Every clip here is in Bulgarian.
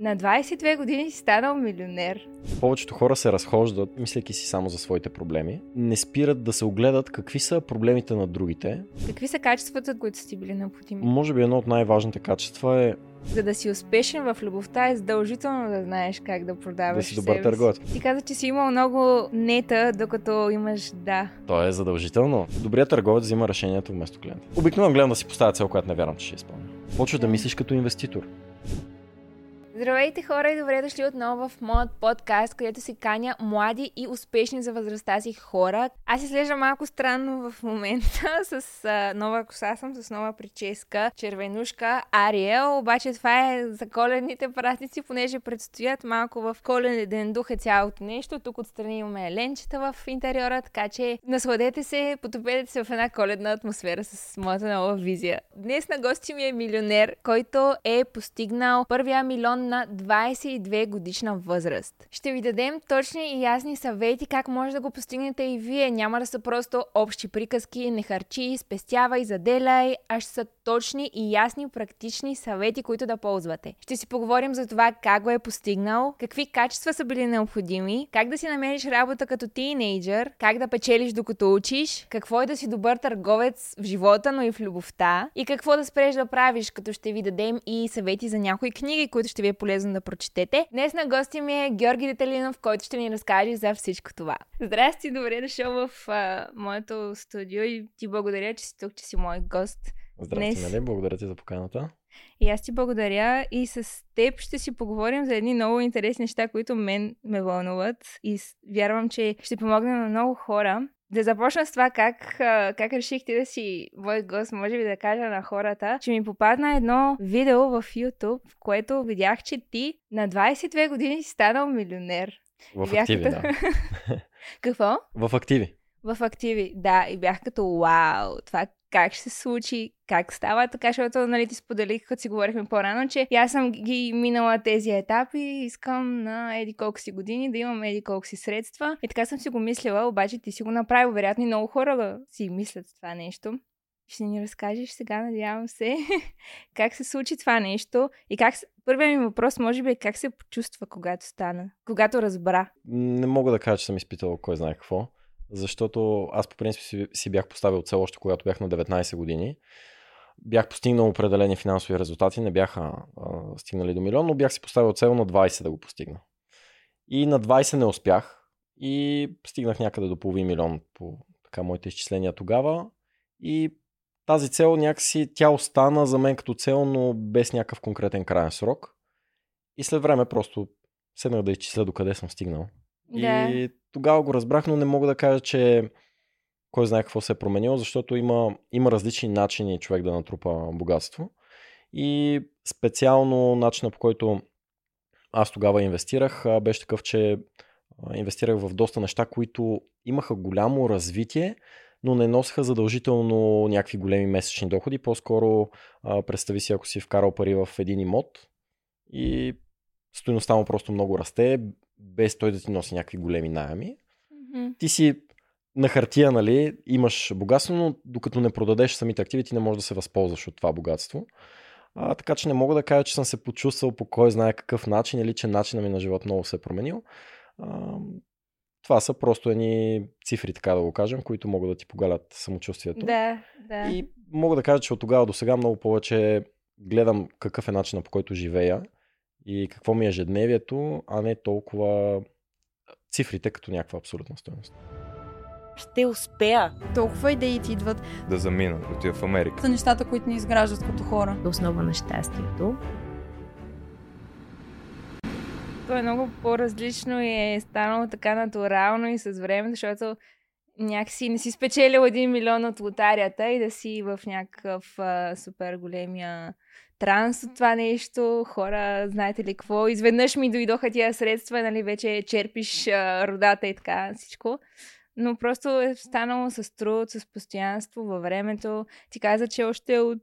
На 22 години си станал милионер. Повечето хора се разхождат, мислейки си само за своите проблеми. Не спират да се огледат какви са проблемите на другите. Какви са качествата, които са ти били необходими? Може би едно от най-важните качества е За да си успешен в любовта е задължително да знаеш как да продаваш да си добър себе търговец. Ти каза, че си имал много нета, докато имаш да. То е задължително. Добрият търговец взима решението вместо клиента. Обикновено гледам да си поставя цел, която не вярвам, че ще изпълня. Почваш да мислиш като инвеститор. Здравейте хора и добре дошли отново в моят подкаст, където си каня млади и успешни за възрастта си хора. Аз изглеждам малко странно в момента с а, нова коса съм, с нова прическа, червенушка, Ариел, обаче това е за коледните празници, понеже предстоят малко в коледен дух е цялото нещо. Тук отстрани имаме ленчета в интериора, така че насладете се, потопете се в една коледна атмосфера с моята нова визия. Днес на гости ми е милионер, който е постигнал първия милион на 22 годишна възраст. Ще ви дадем точни и ясни съвети как може да го постигнете и вие. Няма да са просто общи приказки, не харчи, спестявай, заделяй, а ще са точни и ясни практични съвети, които да ползвате. Ще си поговорим за това как го е постигнал, какви качества са били необходими, как да си намериш работа като тинейджър, как да печелиш докато учиш, какво е да си добър търговец в живота, но и в любовта и какво да спреш да правиш, като ще ви дадем и съвети за някои книги, които ще ви е полезно да прочетете. Днес на гости ми е Георги Деталинов, който ще ни разкаже за всичко това. Здрасти, добре дошъл в а, моето студио и ти благодаря, че си тук, че си мой гост. Здрасти, Днес- нали? Благодаря ти за поканата. И аз ти благодаря и с теб ще си поговорим за едни много интересни неща, които мен ме вълнуват и вярвам, че ще помогне на много хора. Да започна с това как, как реших ти да си мой гост, може би да кажа на хората, че ми попадна едно видео в YouTube, в което видях, че ти на 22 години си станал милионер. В активи, като- да. Какво? В активи. В активи, да, и бях като вау, това как ще се случи, как става така, защото нали, ти споделих, като си говорихме по-рано, че аз съм ги минала тези етапи, искам на еди колко си години да имам еди колко си средства. И така съм си го мислила, обаче ти си го направил, вероятно и много хора си мислят това нещо. Ще ни разкажеш сега, надявам се, как се случи това нещо и как... Първият ми въпрос може би е как се почувства, когато стана, когато разбра. Не мога да кажа, че съм изпитал кой знае какво, защото аз по принцип си, си бях поставил цел още когато бях на 19 години. Бях постигнал определени финансови резултати, не бяха а, стигнали до милион, но бях си поставил цел на 20 да го постигна. И на 20 не успях и стигнах някъде до половин милион по така моите изчисления тогава. И тази цел някакси тя остана за мен като цел, но без някакъв конкретен крайен срок. И след време просто седнах да изчисля до къде съм стигнал. Да. И тогава го разбрах, но не мога да кажа, че кой знае какво се е променило, защото има, има различни начини човек да натрупа богатство. И специално начина по който аз тогава инвестирах, беше такъв, че инвестирах в доста неща, които имаха голямо развитие, но не носеха задължително някакви големи месечни доходи. По-скоро представи си, ако си вкарал пари в един имот и стоеността му просто много расте, без той да ти носи някакви големи найеми. Мгм. Ти си на хартия, нали, имаш богатство, но докато не продадеш самите активи, ти не можеш да се възползваш от това богатство. А, така че не мога да кажа, че съм се почувствал по кой знае какъв начин или че начинът ми на живот много се е променил. А, това са просто едни цифри, така да го кажем, които могат да ти погалят самочувствието. Да, да. И мога да кажа, че от тогава до сега много повече гледам какъв е начинът по който живея и какво ми е ежедневието, а не толкова цифрите като някаква абсолютна стоеност. ще успея. Толкова идеи ти идват да замина, да отида в Америка. за нещата, които ни изграждат като хора. Основа на щастието. То е много по-различно и е станало така натурално и с време, защото някакси не си спечелил един милион от лотарията и да си в някакъв а, супер големия транс от това нещо. Хора, знаете ли какво? Изведнъж ми дойдоха тия средства, нали, вече черпиш а, родата и така всичко. Но просто е станало с труд, с постоянство във времето. Ти каза, че още от...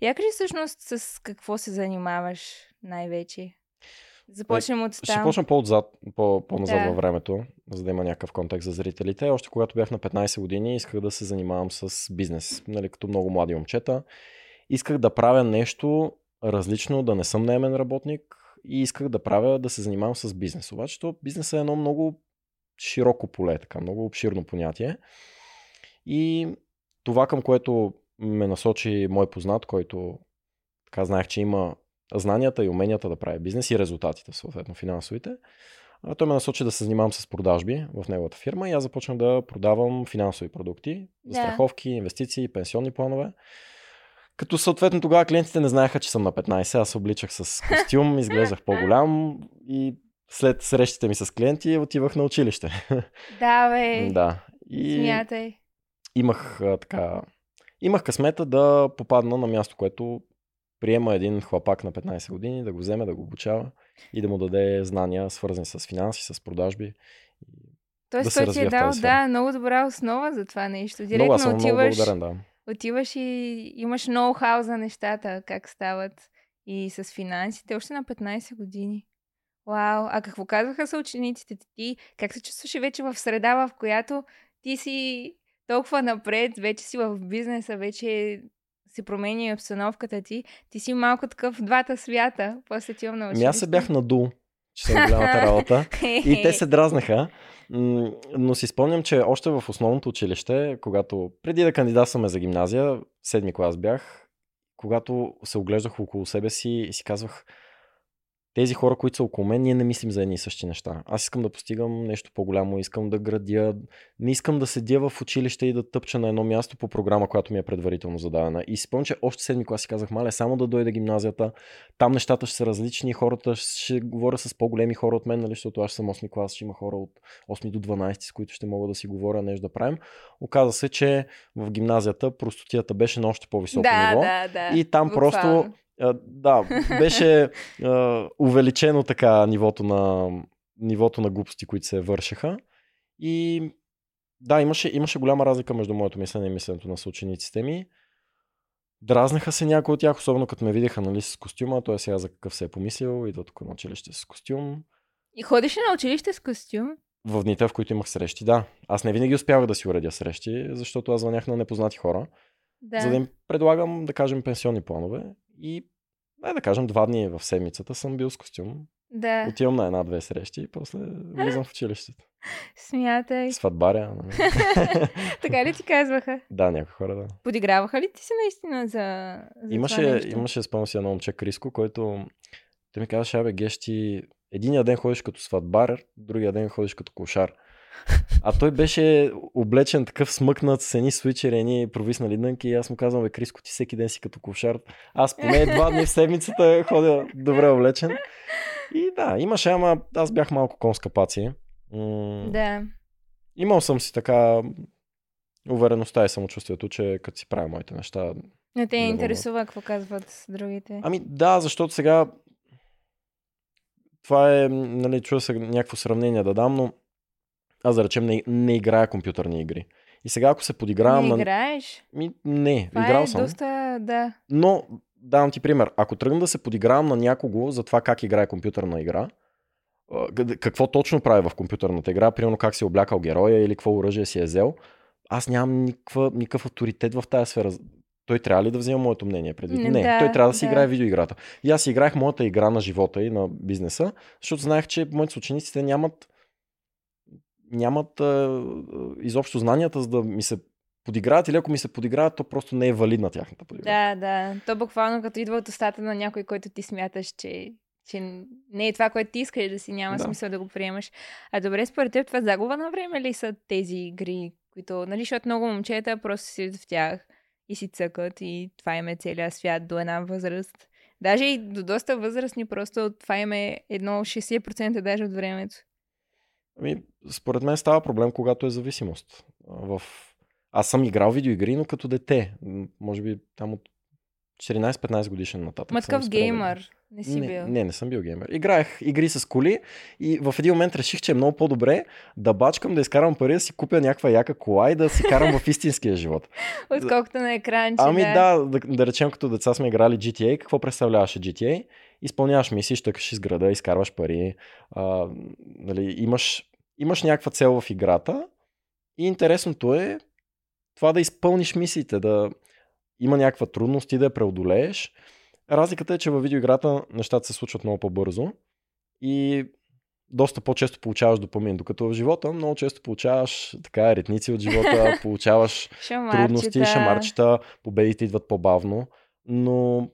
Я кажи всъщност с какво се занимаваш най-вече. Започнем от Ще там. почна по-отзад, по- по-назад Да. във времето, за да има някакъв контекст за зрителите. Още когато бях на 15 години, исках да се занимавам с бизнес, нали, като много млади момчета. Исках да правя нещо различно, да не съм наемен работник и исках да правя, да се занимавам с бизнес. Обаче то бизнес е едно много широко поле, така, много обширно понятие. И това, към което ме насочи мой познат, който така знаех, че има знанията и уменията да прави бизнес и резултатите, съответно финансовите. А той ме насочи да се занимавам с продажби в неговата фирма и аз започнах да продавам финансови продукти, Да. страховки, инвестиции, пенсионни планове. Като съответно тогава клиентите не знаеха, че съм на 15, аз се обличах с костюм, изглеждах по-голям и след срещите ми с клиенти отивах на училище. Да, бе. да. И Смятай. имах а, така. Имах късмета да попадна на място, което приема един хлапак на 15 години, да го вземе, да го обучава и да му даде знания, свързани с финанси, с продажби. Тоест, да той ти е дал, да, много добра основа за това нещо. Много, Директно много отиваш, благодарен, да. Отиваш и имаш ноу-хау за нещата, как стават и с финансите, още на 15 години. Вау, а какво казваха са учениците ти? Как се чувстваш вече в среда, в която ти си толкова напред, вече си в бизнеса, вече се променя и обстановката ти. Ти си малко такъв в двата свята, после отивам на Ами училище. аз се бях надул, че съм голямата работа. И те се дразнаха. Но си спомням, че още в основното училище, когато преди да кандидатстваме за гимназия, седми клас бях, когато се оглеждах около себе си и си казвах, тези хора, които са около мен, ние не мислим за едни и същи неща. Аз искам да постигам нещо по-голямо, искам да градя, не искам да седя в училище и да тъпча на едно място по програма, която ми е предварително зададена. И спомням, че още седми клас си казах, мале, само да дойде гимназията, там нещата ще са различни, хората ще говоря с по-големи хора от мен, нали, защото аз съм 8 клас, ще има хора от 8 до 12, с които ще мога да си говоря, нещо да правим. Оказа се, че в гимназията простотията беше на още по-високо да, ниво. да, да. И там просто буквално. а, да, беше а, увеличено така нивото на, нивото на глупости, които се вършеха. И да, имаше, имаше голяма разлика между моето мислене и мисленето на съучениците ми. Дразнаха се някои от тях, особено като ме видяха нали, с костюма. Той сега за какъв се е помислил. Идва тук на училище с костюм. И ходиш ли на училище с костюм? В дните, в които имах срещи, да. Аз не винаги успявах да си уредя срещи, защото аз звънях на непознати хора, Да. за да им предлагам, да кажем, пенсионни планове. И, дай да кажем, два дни в седмицата съм бил с костюм. да. Отивам на една-две срещи и после влизам в училището. Смятай. Сватбаря. така ли ти казваха? да, някои хора, да. Подиграваха ли ти се наистина за, за това Имаше, нещо? имаше спомням си едно момче Криско, който той ми казваше, абе, Геш, ти единия ден ходиш като сватбар, другия ден ходиш като кошар. А той беше облечен такъв смъкнат с едни свичери, едни провиснали дънки и аз му казвам, бе, Криско, ти всеки ден си като кошар. Аз поне два дни в седмицата ходя добре облечен. И да, имаше, ама аз бях малко конска паци. М- Да. Имал съм си така увереността и самочувствието, че като си правя моите неща. Не те Не интересува какво казват другите. Ами да, защото сега това е, нали, чува се някакво сравнение да дам, но аз да речем не, не играя компютърни игри. И сега ако се подигравам не на... играеш? Ми, не, Това играл е съм. доста, да. Но давам ти пример. Ако тръгна да се подигравам на някого за това как играе компютърна игра, какво точно прави в компютърната игра, примерно как си е облякал героя или какво оръжие си е взел, аз нямам никаква, никакъв авторитет в тази сфера. Той трябва ли да взема моето мнение предвид? Не, да, той трябва да си да. играе видеоиграта. И аз си играех моята игра на живота и на бизнеса, защото знаех, че моите учениците нямат нямат а, изобщо знанията, за да ми се подиграват или ако ми се подиграват, то просто не е валидна тяхната подигравка. Да, да. То буквално като идва от устата на някой, който ти смяташ, че, че не е това, което ти искаш да си, няма Да. смисъл да го приемаш. А добре, според теб това загуба на време ли са тези игри, които, нали, защото много момчета просто седят в тях и си цъкат и това им е целият свят до една възраст. Даже и до доста възрастни, просто това им е едно 60% даже от времето. Ами, според мен става проблем, когато е зависимост. В... Аз съм играл видеоигри, но като дете. Може би там от 14-15 годишен нататък. Ма такъв геймър не си не, бил. Не, не съм бил геймер. Играех игри с коли и в един момент реших, че е много по-добре да бачкам, да изкарам пари, да си купя някаква яка кола и да си карам в истинския живот. Отколкото на екран, че Ами да. да, да, да речем като деца сме играли GTA, какво представляваше GTA? Изпълняваш мисии, щъкаш из града, изкарваш пари, а, нали, имаш, имаш някаква цел в играта и интересното е това да изпълниш мисиите, да има някаква трудност и да я преодолееш. Разликата е, че във видеоиграта нещата се случват много по-бързо и доста по-често получаваш допамин, докато в живота много често получаваш така ретници от живота, получаваш трудности, шамарчета, победите идват по-бавно, но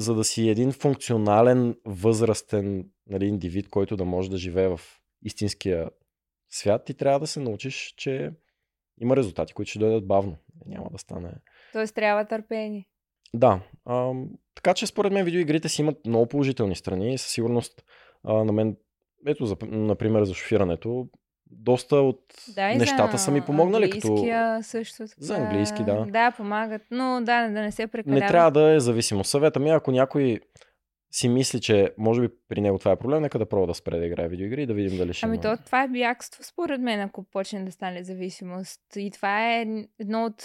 за да си един функционален, възрастен нали, индивид, който да може да живее в истинския свят, ти трябва да се научиш, че има резултати, които ще дойдат бавно. Няма да стане. Тоест трябва търпение. Да. А, така че според мен видеоигрите си имат много положителни страни и със сигурност а, на мен, ето, за, например, за шофирането, доста от да, нещата са ми помогнали. Като... също така. За английски, да. Да, помагат, но да, да не се прекалява. Не трябва да е зависимо. Съвета ми, ако някой си мисли, че може би при него това е проблем, нека да пробва да спре да играе видеоигри и да видим дали ще Ами то, това е бягство, според мен, ако почне да стане зависимост. И това е едно от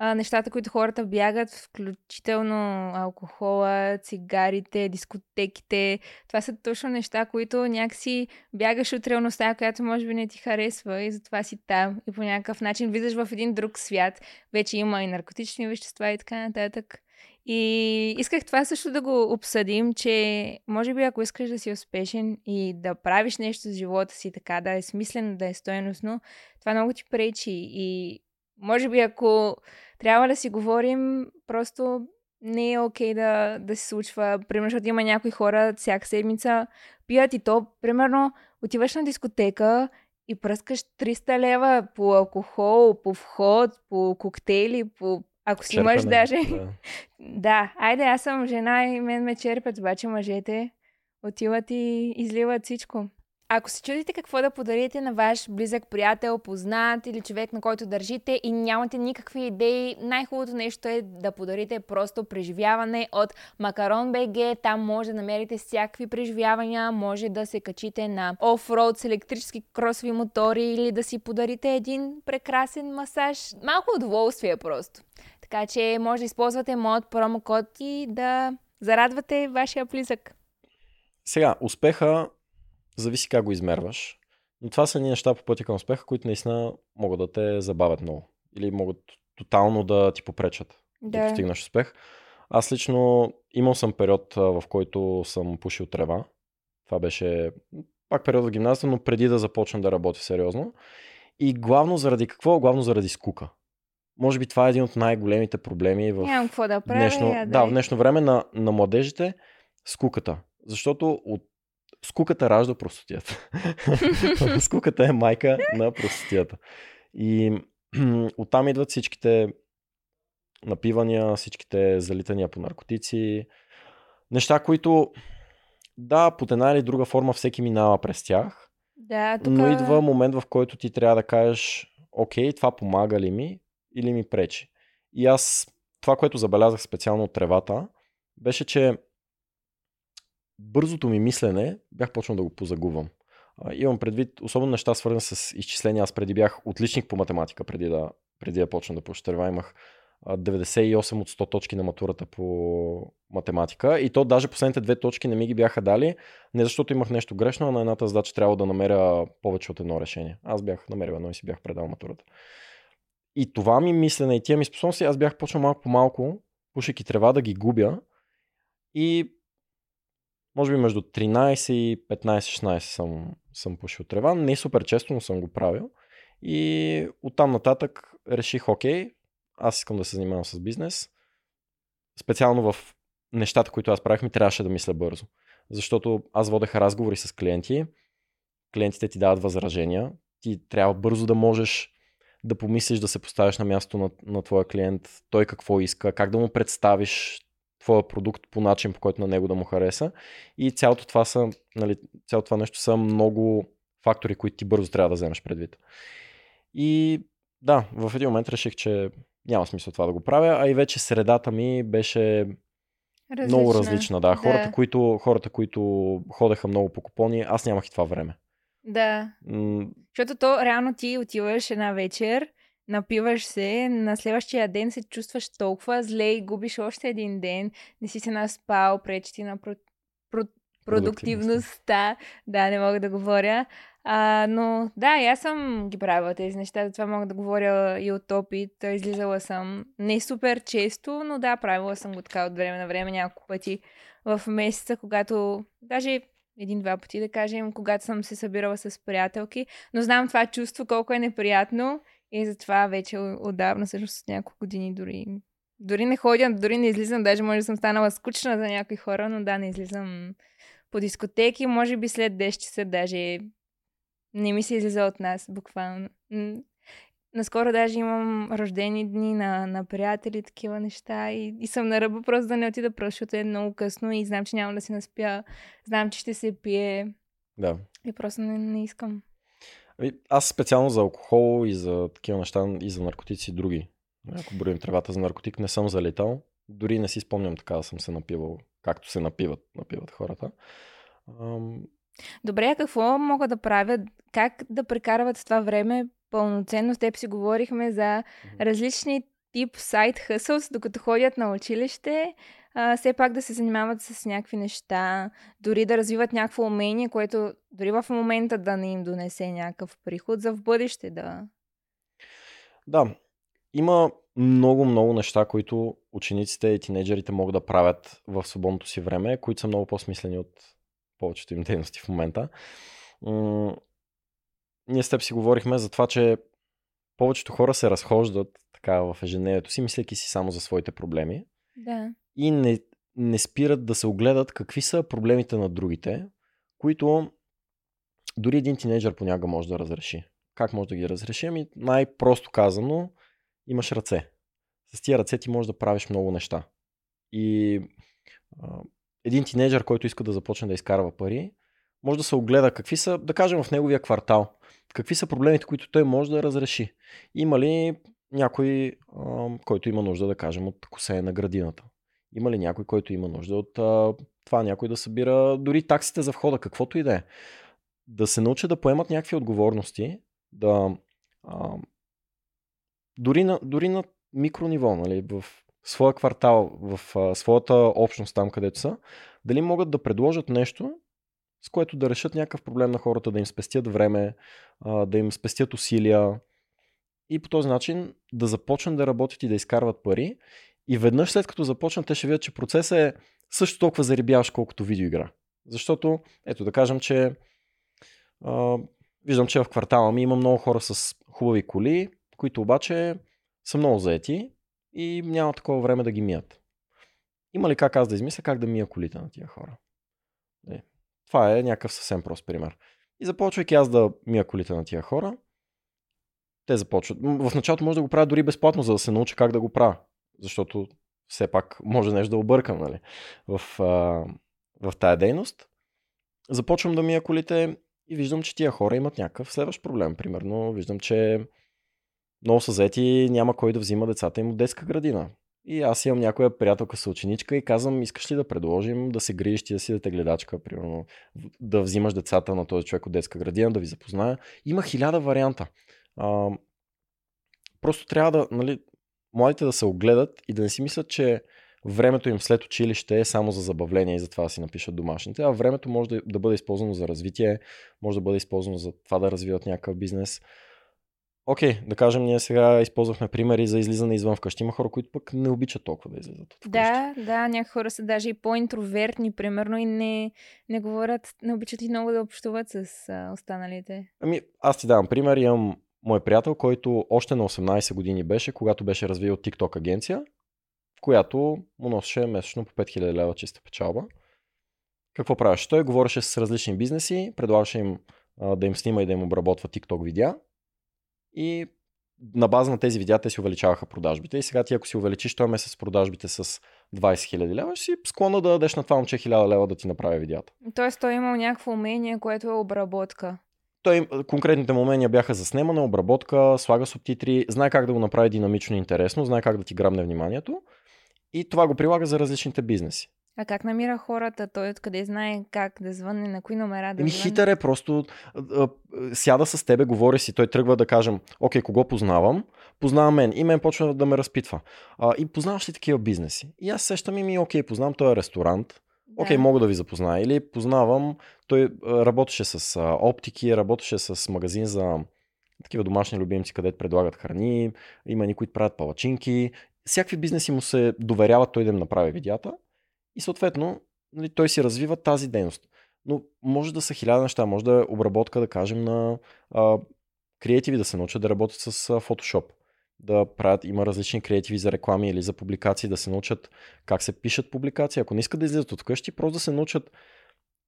нещата, които хората бягат, включително алкохола, цигарите, дискотеките. Това са точно неща, които някакси бягаш от реалността, която може би не ти харесва и затова си там. И по някакъв начин влизаш в един друг свят. Вече има и наркотични вещества и така нататък. И исках това също да го обсъдим, че може би ако искаш да си успешен и да правиш нещо с живота си така, да е смислено, да е стоеностно, това много ти пречи. И може би ако трябва да си говорим, просто не е окей okay да, да се случва. Примерно, защото има някои хора всяка седмица пият и то, примерно, отиваш на дискотека и пръскаш 300 лева по алкохол, по вход, по коктейли, по... Ако си мъж даже. Да. да, айде, аз съм жена и мен ме черпят, обаче мъжете отиват и изливат всичко. Ако се чудите какво да подарите на ваш близък приятел, познат или човек, на който държите и нямате никакви идеи, най-хубавото нещо е да подарите просто преживяване от Макарон БГ. Там може да намерите всякакви преживявания, може да се качите на офроуд с електрически кросови мотори или да си подарите един прекрасен масаж. Малко удоволствие просто. Така че може да използвате моят промокод и да зарадвате вашия близък. Сега, успеха зависи как го измерваш. Но това са ни неща по пътя към успеха, които наистина могат да те забавят много. Или могат тотално да ти попречат да, да постигнеш успех. Аз лично имал съм период, в който съм пушил трева. Това беше пак период в гимназията, но преди да започна да работя сериозно. И главно заради какво? Главно заради скука. Може би това е един от най-големите проблеми в, Нямам какво да правя, днешно, да, да, в днешно време на, на младежите. Скуката. Защото от скуката ражда простотията. скуката е майка на простотията. И оттам идват всичките напивания, всичките залитания по наркотици. Неща, които да, под една или друга форма всеки минава през тях. Да, тука... Но идва момент, в който ти трябва да кажеш, окей, това помага ли ми или ми пречи. И аз, това, което забелязах специално от тревата, беше, че бързото ми мислене бях почнал да го позагубвам. Имам предвид, особено неща свързани с изчисления. Аз преди бях отличник по математика, преди да, преди да почна да пощерва. Имах 98 от 100 точки на матурата по математика. И то даже последните две точки не ми ги бяха дали, не защото имах нещо грешно, а на едната задача трябва да намеря повече от едно решение. Аз бях намерил едно и си бях предал матурата. И това ми мислене и тия ми способности, аз бях почнал малко по малко, пушейки трева да ги губя. И може би между 13 и 15-16 съм, съм пушил трева. Не супер често, но съм го правил. И оттам нататък реших, окей, аз искам да се занимавам с бизнес. Специално в нещата, които аз правих, ми трябваше да мисля бързо. Защото аз водех разговори с клиенти, клиентите ти дават възражения, ти трябва бързо да можеш да помислиш да се поставиш на място на, на твоя клиент, той какво иска, как да му представиш твоя продукт по начин, по който на него да му хареса. И цялото това, са, нали, цялото това нещо са много фактори, които ти бързо трябва да вземеш предвид. И да, в един момент реших, че няма смисъл това да го правя, а и вече средата ми беше различна. много различна. Да. Хората, да. Които, хората, които ходеха много по купони, аз нямах и това време. Да. М- Защото то реално ти отиваш една вечер напиваш се, на следващия ден се чувстваш толкова зле и губиш още един ден, не си се наспал, пречи ти на про... Про... продуктивността. Да, не мога да говоря. А, но да, и аз съм ги правила тези неща, затова мога да говоря и от опит. Излизала съм не супер често, но да, правила съм го така от време на време няколко пъти в месеца, когато даже един-два пъти, да кажем, когато съм се събирала с приятелки. Но знам това чувство колко е неприятно и затова вече отдавна, всъщност няколко години дори дори не ходя, дори не излизам, даже може да съм станала скучна за някои хора, но да, не излизам по дискотеки, може би след 10 часа даже не ми се излиза от нас, буквално. Наскоро даже имам рождени дни на, на приятели, такива неща и, и съм на ръба просто да не отида просто, защото е много късно и знам, че няма да се наспя, знам, че ще се пие. Да. И просто не, не искам. Ами, аз специално за алкохол и за такива неща и за наркотици и други. Ако броим тревата за наркотик, не съм залетал. Дори не си спомням така да съм се напивал, както се напиват, напиват хората. Ам... Добре, а какво могат да правят? Как да прекарват това време пълноценно? С теб си говорихме за различни тип сайт хъсълс, докато ходят на училище, а, все пак да се занимават с някакви неща, дори да развиват някакво умение, което дори в момента да не им донесе някакъв приход за в бъдеще да... Да, има много, много неща, които учениците и тинейджерите могат да правят в свободното си време, които са много по-смислени от повечето им дейности в момента. М- ние с теб си говорихме за това, че повечето хора се разхождат така в ежедневието си, мислейки си само за своите проблеми. Да. И не, не спират да се огледат какви са проблемите на другите, които дори един тинейджър понякога може да разреши. Как може да ги разреши? Ами най-просто казано, имаш ръце. С тия ръце ти можеш да правиш много неща. И един тинейджър, който иска да започне да изкарва пари, може да се огледа какви са, да кажем в неговия квартал, какви са проблемите, които той може да разреши. Има ли някой, който има нужда, да кажем, от косене на градината? Има ли някой, който има нужда от това някой да събира дори таксите за входа, каквото и да е? Да се научат да поемат някакви отговорности, да дори на, дори на микрониво, нали, в своя квартал, в своята общност там, където са, дали могат да предложат нещо, с което да решат някакъв проблем на хората, да им спестят време, да им спестят усилия и по този начин да започнат да работят и да изкарват пари. И веднъж след като започнат, те ще видят, че процесът е също толкова зарибяващ, колкото видеоигра. Защото, ето да кажем, че а, виждам, че в квартала ми има много хора с хубави коли, които обаче са много заети и няма такова време да ги мият. Има ли как аз да измисля как да мия колите на тия хора? Не. Това е някакъв съвсем прост пример. И започвайки аз да мия колите на тия хора, те започват. В началото може да го правя дори безплатно, за да се науча как да го правя. Защото все пак може нещо да объркам нали? в, а, в тая дейност. Започвам да мия колите и виждам, че тия хора имат някакъв следващ проблем. Примерно, виждам, че много са заети, няма кой да взима децата им от детска градина. И аз имам някоя приятелка съученичка и казвам, искаш ли да предложим да се грижиш ти да си дете гледачка, примерно, да взимаш децата на този човек от детска градина, да ви запозная. Има хиляда варианта. А, просто трябва да, нали, младите да се огледат и да не си мислят, че времето им след училище е само за забавление и за това да си напишат домашните, а времето може да, да бъде използвано за развитие, може да бъде използвано за това да развиват някакъв бизнес. Окей, okay, да кажем, ние сега използвахме примери за излизане извън вкъщи. Има хора, които пък не обичат толкова да излизат от вкъщи. Да, да, някои хора са даже и по-интровертни, примерно, и не, не говорят, не обичат и много да общуват с а, останалите. Ами, аз ти давам пример. Имам мой приятел, който още на 18 години беше, когато беше развил TikTok агенция, в която му носеше месечно по 5000 лева чиста печалба. Какво правеше? Той говореше с различни бизнеси, предлагаше им а, да им снима и да им обработва TikTok видеа и на база на тези видеа те си увеличаваха продажбите. И сега ти ако си увеличиш този месец продажбите с 20 000 лева, ще си склонна да дадеш на това момче 1000 лева да ти направи видеята. Тоест той е имал някакво умение, което е обработка. Той, конкретните му умения бяха за снимане, обработка, слага субтитри, знае как да го направи динамично и интересно, знае как да ти грабне вниманието и това го прилага за различните бизнеси. А как намира хората? Той откъде знае как да звънне, на кои номера да Ми звънне? хитър е, просто сяда с тебе, говори си, той тръгва да кажем, окей, кого познавам? Познава мен и мен почва да ме разпитва. А, и познаваш ли такива бизнеси? И аз сещам и ми, окей, познавам този ресторант, Окей, Да. мога да ви запозная. Или познавам, той работеше с оптики, работеше с магазин за такива домашни любимци, където предлагат храни, има ни, които правят палачинки. Всякакви бизнеси му се доверяват той да им направи видеята и съответно нали, той си развива тази дейност. Но може да са хиляда неща, може да е обработка, да кажем, на а, креативи, да се научат да работят с а, Photoshop. Да правят, има различни креативи за реклами или за публикации, да се научат как се пишат публикации. Ако не искат да излизат от вкъщи, просто да се научат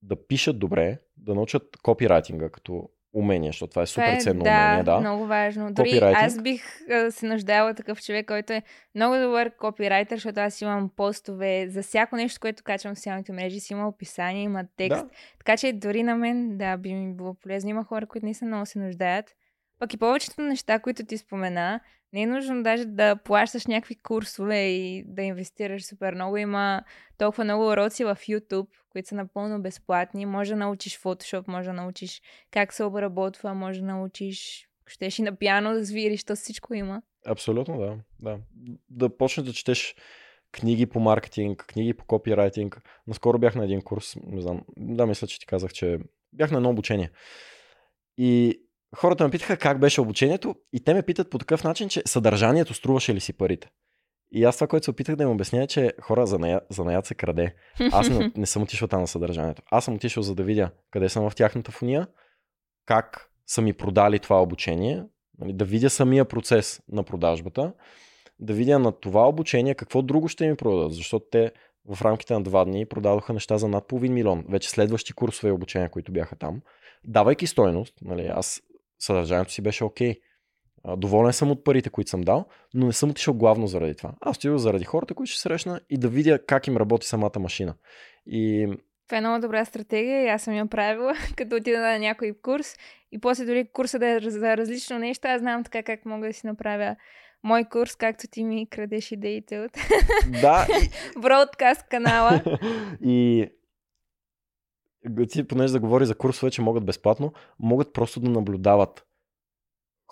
да пишат добре, да научат копирайтинга като умение, защото това е супер ценно да, умение. Да, много важно. Дори Копирайтинг. аз бих а, се нуждала такъв човек, който е много добър копирайтер, защото аз имам постове за всяко нещо, което качвам в социалните мрежи, си има описание, има текст. Да. Така че дори на мен, да, би ми било полезно. Има хора, които наистина много се нуждаят. Пък и повечето неща, които ти спомена, не е нужно даже да плащаш някакви курсове и да инвестираш супер много. Има толкова много уроци в YouTube, които са напълно безплатни. Може да научиш Photoshop, може да научиш как се обработва, може да научиш, щеш и на пиано да свириш, то всичко има. Абсолютно, да. да. Да почнеш да четеш книги по маркетинг, книги по копирайтинг. Наскоро бях на един курс, не знам, да, мисля, че ти казах, че бях на едно обучение. И хората ме питаха как беше обучението и те ме питат по такъв начин, че съдържанието струваше ли си парите. И аз това, което се опитах да им обясня е, че хора, занаят, занаят се краде. Аз не, не съм отишъл там на съдържанието. Аз съм отишъл за да видя къде съм в тяхната фуния, как са ми продали това обучение, нали, да видя самия процес на продажбата, да видя на това обучение какво друго ще ми продадат, защото те в рамките на два дни продадоха неща за над половин милион. Вече следващи курсове и обучения, които бяха там. Давайки стойност, нали, аз съдържанието си беше окей. А, Доволен съм от парите, които съм дал, но не съм отишъл главно заради това. Аз отидох заради хората, които ще срещна и да видя как им работи самата машина. И Това е много добра стратегия и аз съм я правила, като отида на някой курс и после дори курса да е за различно нещо, аз знам така как мога да си направя мой курс, както ти ми крадеш идеите от да, и, бродкаст канала. И ти, понеже да говори за курсове, че могат безплатно, могат просто да наблюдават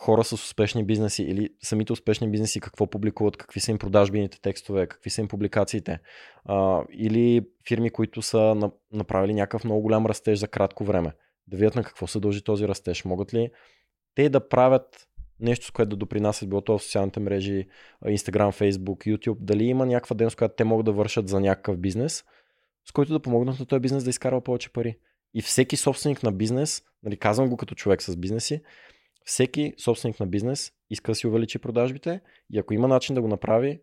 хора с успешни бизнеси или самите успешни бизнеси какво публикуват, какви са им продажбените текстове, какви са им публикациите. А, или фирми, които са на- направили някакъв много голям растеж за кратко време. Да видят на какво се дължи този растеж. Могат ли те да правят нещо, с което да допринасят, било то в социалните мрежи, Instagram, Facebook, YouTube, дали има някаква дейност, която те могат да вършат за някакъв бизнес, с който да помогнат на този бизнес да изкарва повече пари. И всеки собственик на бизнес, нали, казвам го като човек с бизнеси, всеки собственик на бизнес иска да си увеличи продажбите и ако има начин да го направи,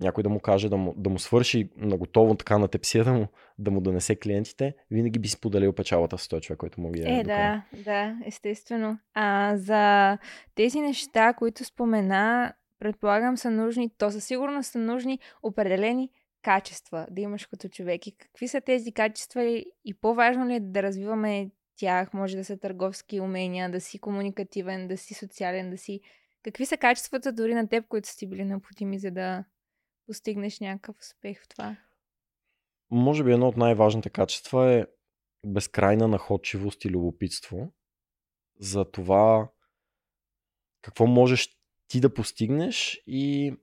някой да му каже да му, да му свърши на готово така на тепсия да му, да му донесе клиентите, винаги би споделил печалата с този човек, който му ги е, Е, да, да, естествено. А за тези неща, които спомена, предполагам са нужни, то със сигурност са нужни определени качества да имаш като човек. И какви са тези качества и, по-важно ли е да развиваме тях? Може да са търговски умения, да си комуникативен, да си социален, да си... Какви са качествата дори на теб, които са били необходими, за да постигнеш някакъв успех в това? Може би едно от най-важните качества е безкрайна находчивост и любопитство за това какво можеш ти да постигнеш и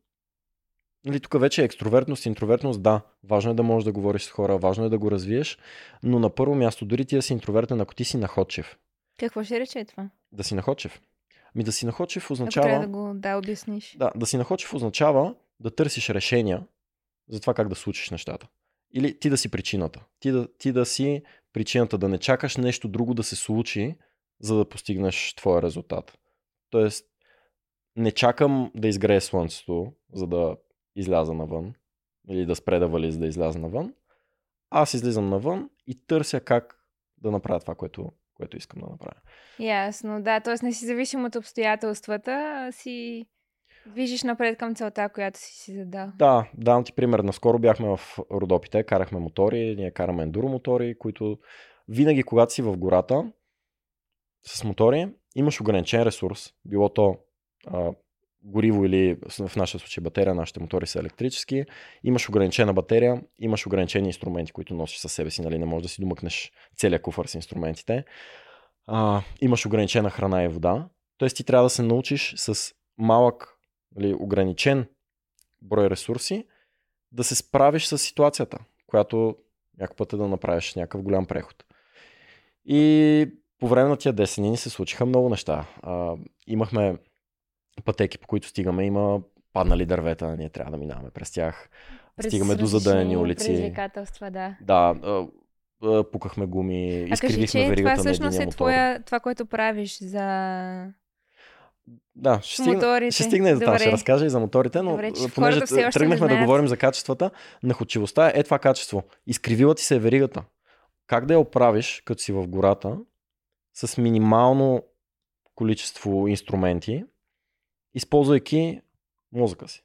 нали, тук вече е екстровертност, интровертност, да, важно е да можеш да говориш с хора, важно е да го развиеш, но на първо място, дори ти да си интровертен, ако ти си находчив, Какво ще рече това? да си находчив. Ми да си находчив Ако означава... трябва да го да обясниш. Да, да си находчив означава да търсиш решения за това как да случиш нещата. Или ти да си причината. Ти да, ти да си причината, да не чакаш нещо друго да се случи, за да постигнеш твоя резултат. Тоест, не чакам да изгрее слънцето, за да изляза навън, или да спре да вали, за да изляза навън. Аз излизам навън и търся как да направя това, което, което искам да направя. Ясно, да, т.е. не си зависим от обстоятелствата, а си движиш напред към целта, която си си задал. Да, давам ти пример. Наскоро бяхме в Родопите, карахме мотори, ние караме ендуро мотори, които винаги, когато си в гората с мотори, имаш ограничен ресурс. Било то а, гориво или в нашия случай батерия, нашите мотори са електрически. Имаш ограничена батерия, имаш ограничени инструменти, които носиш със себе си, нали? Не можеш да си домъкнеш целият куфър с инструментите. А, имаш ограничена храна и вода. Тоест ти трябва да се научиш с малък, нали, ограничен брой ресурси, да се справиш с ситуацията, която Някакъв път е да направиш някакъв голям преход. И по време на тия 10 дни ни се случиха много неща. А, имахме пътеки, по които стигаме, има паднали дървета, ние трябва да минаваме през тях. През Стигаме до задънени улици. Предизвикателства, да. Да, пукахме гуми, А кажи, изкривихме че това веригата на всъщност е твоя, това, което правиш за Да, ще стигна, моторите. ще стигна и за това, ще разкажа и за моторите, но Добре, че понеже тръгнахме да говорим за качествата, находчивостта е това качество. Изкривила ти се веригата. Как да я оправиш, като си в гората, с минимално количество инструменти, използвайки мозъка си.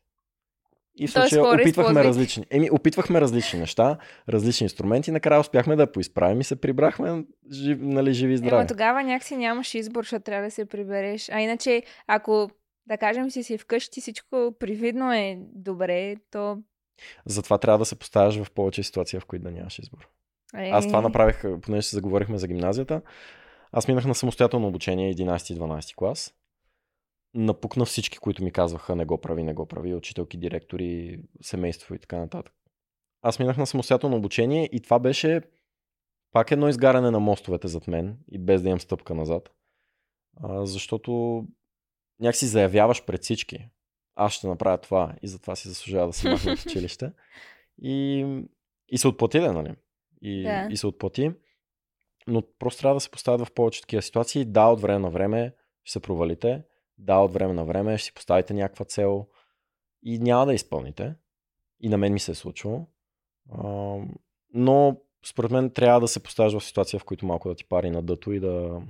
И в случая опитвахме различни. Еми, опитвахме различни неща, различни инструменти. Накрая успяхме да поизправим и се прибрахме жив, нали, живи и здрави. Ема тогава някакси нямаш избор, защото трябва да се прибереш. А иначе, ако да кажем си си вкъщи, всичко привидно е добре, то... Затова трябва да се поставяш в повече ситуации, в които да нямаш избор. Е... Аз това направих, понеже се заговорихме за гимназията. Аз минах на самостоятелно обучение 11 и 12 клас. Напукна всички, които ми казваха не го прави, не го прави, учителки, директори, семейство и така нататък. Аз минах на самостоятелно обучение и това беше пак едно изгаряне на мостовете зад мен и без да имам стъпка назад. А, защото някакси заявяваш пред всички. Аз ще направя това и затова си заслужава да си махна от училище. И, и се отплати, да, нали? И, Да. и се отплати. Но просто трябва да се поставят в повече такива ситуации. Да, от време на време ще се провалите. Да, от време на време ще си поставите някаква цел и няма да изпълните. И на мен ми се е случвало. А, но според мен трябва да се поставиш в ситуация, в които малко да ти пари на дъто и да,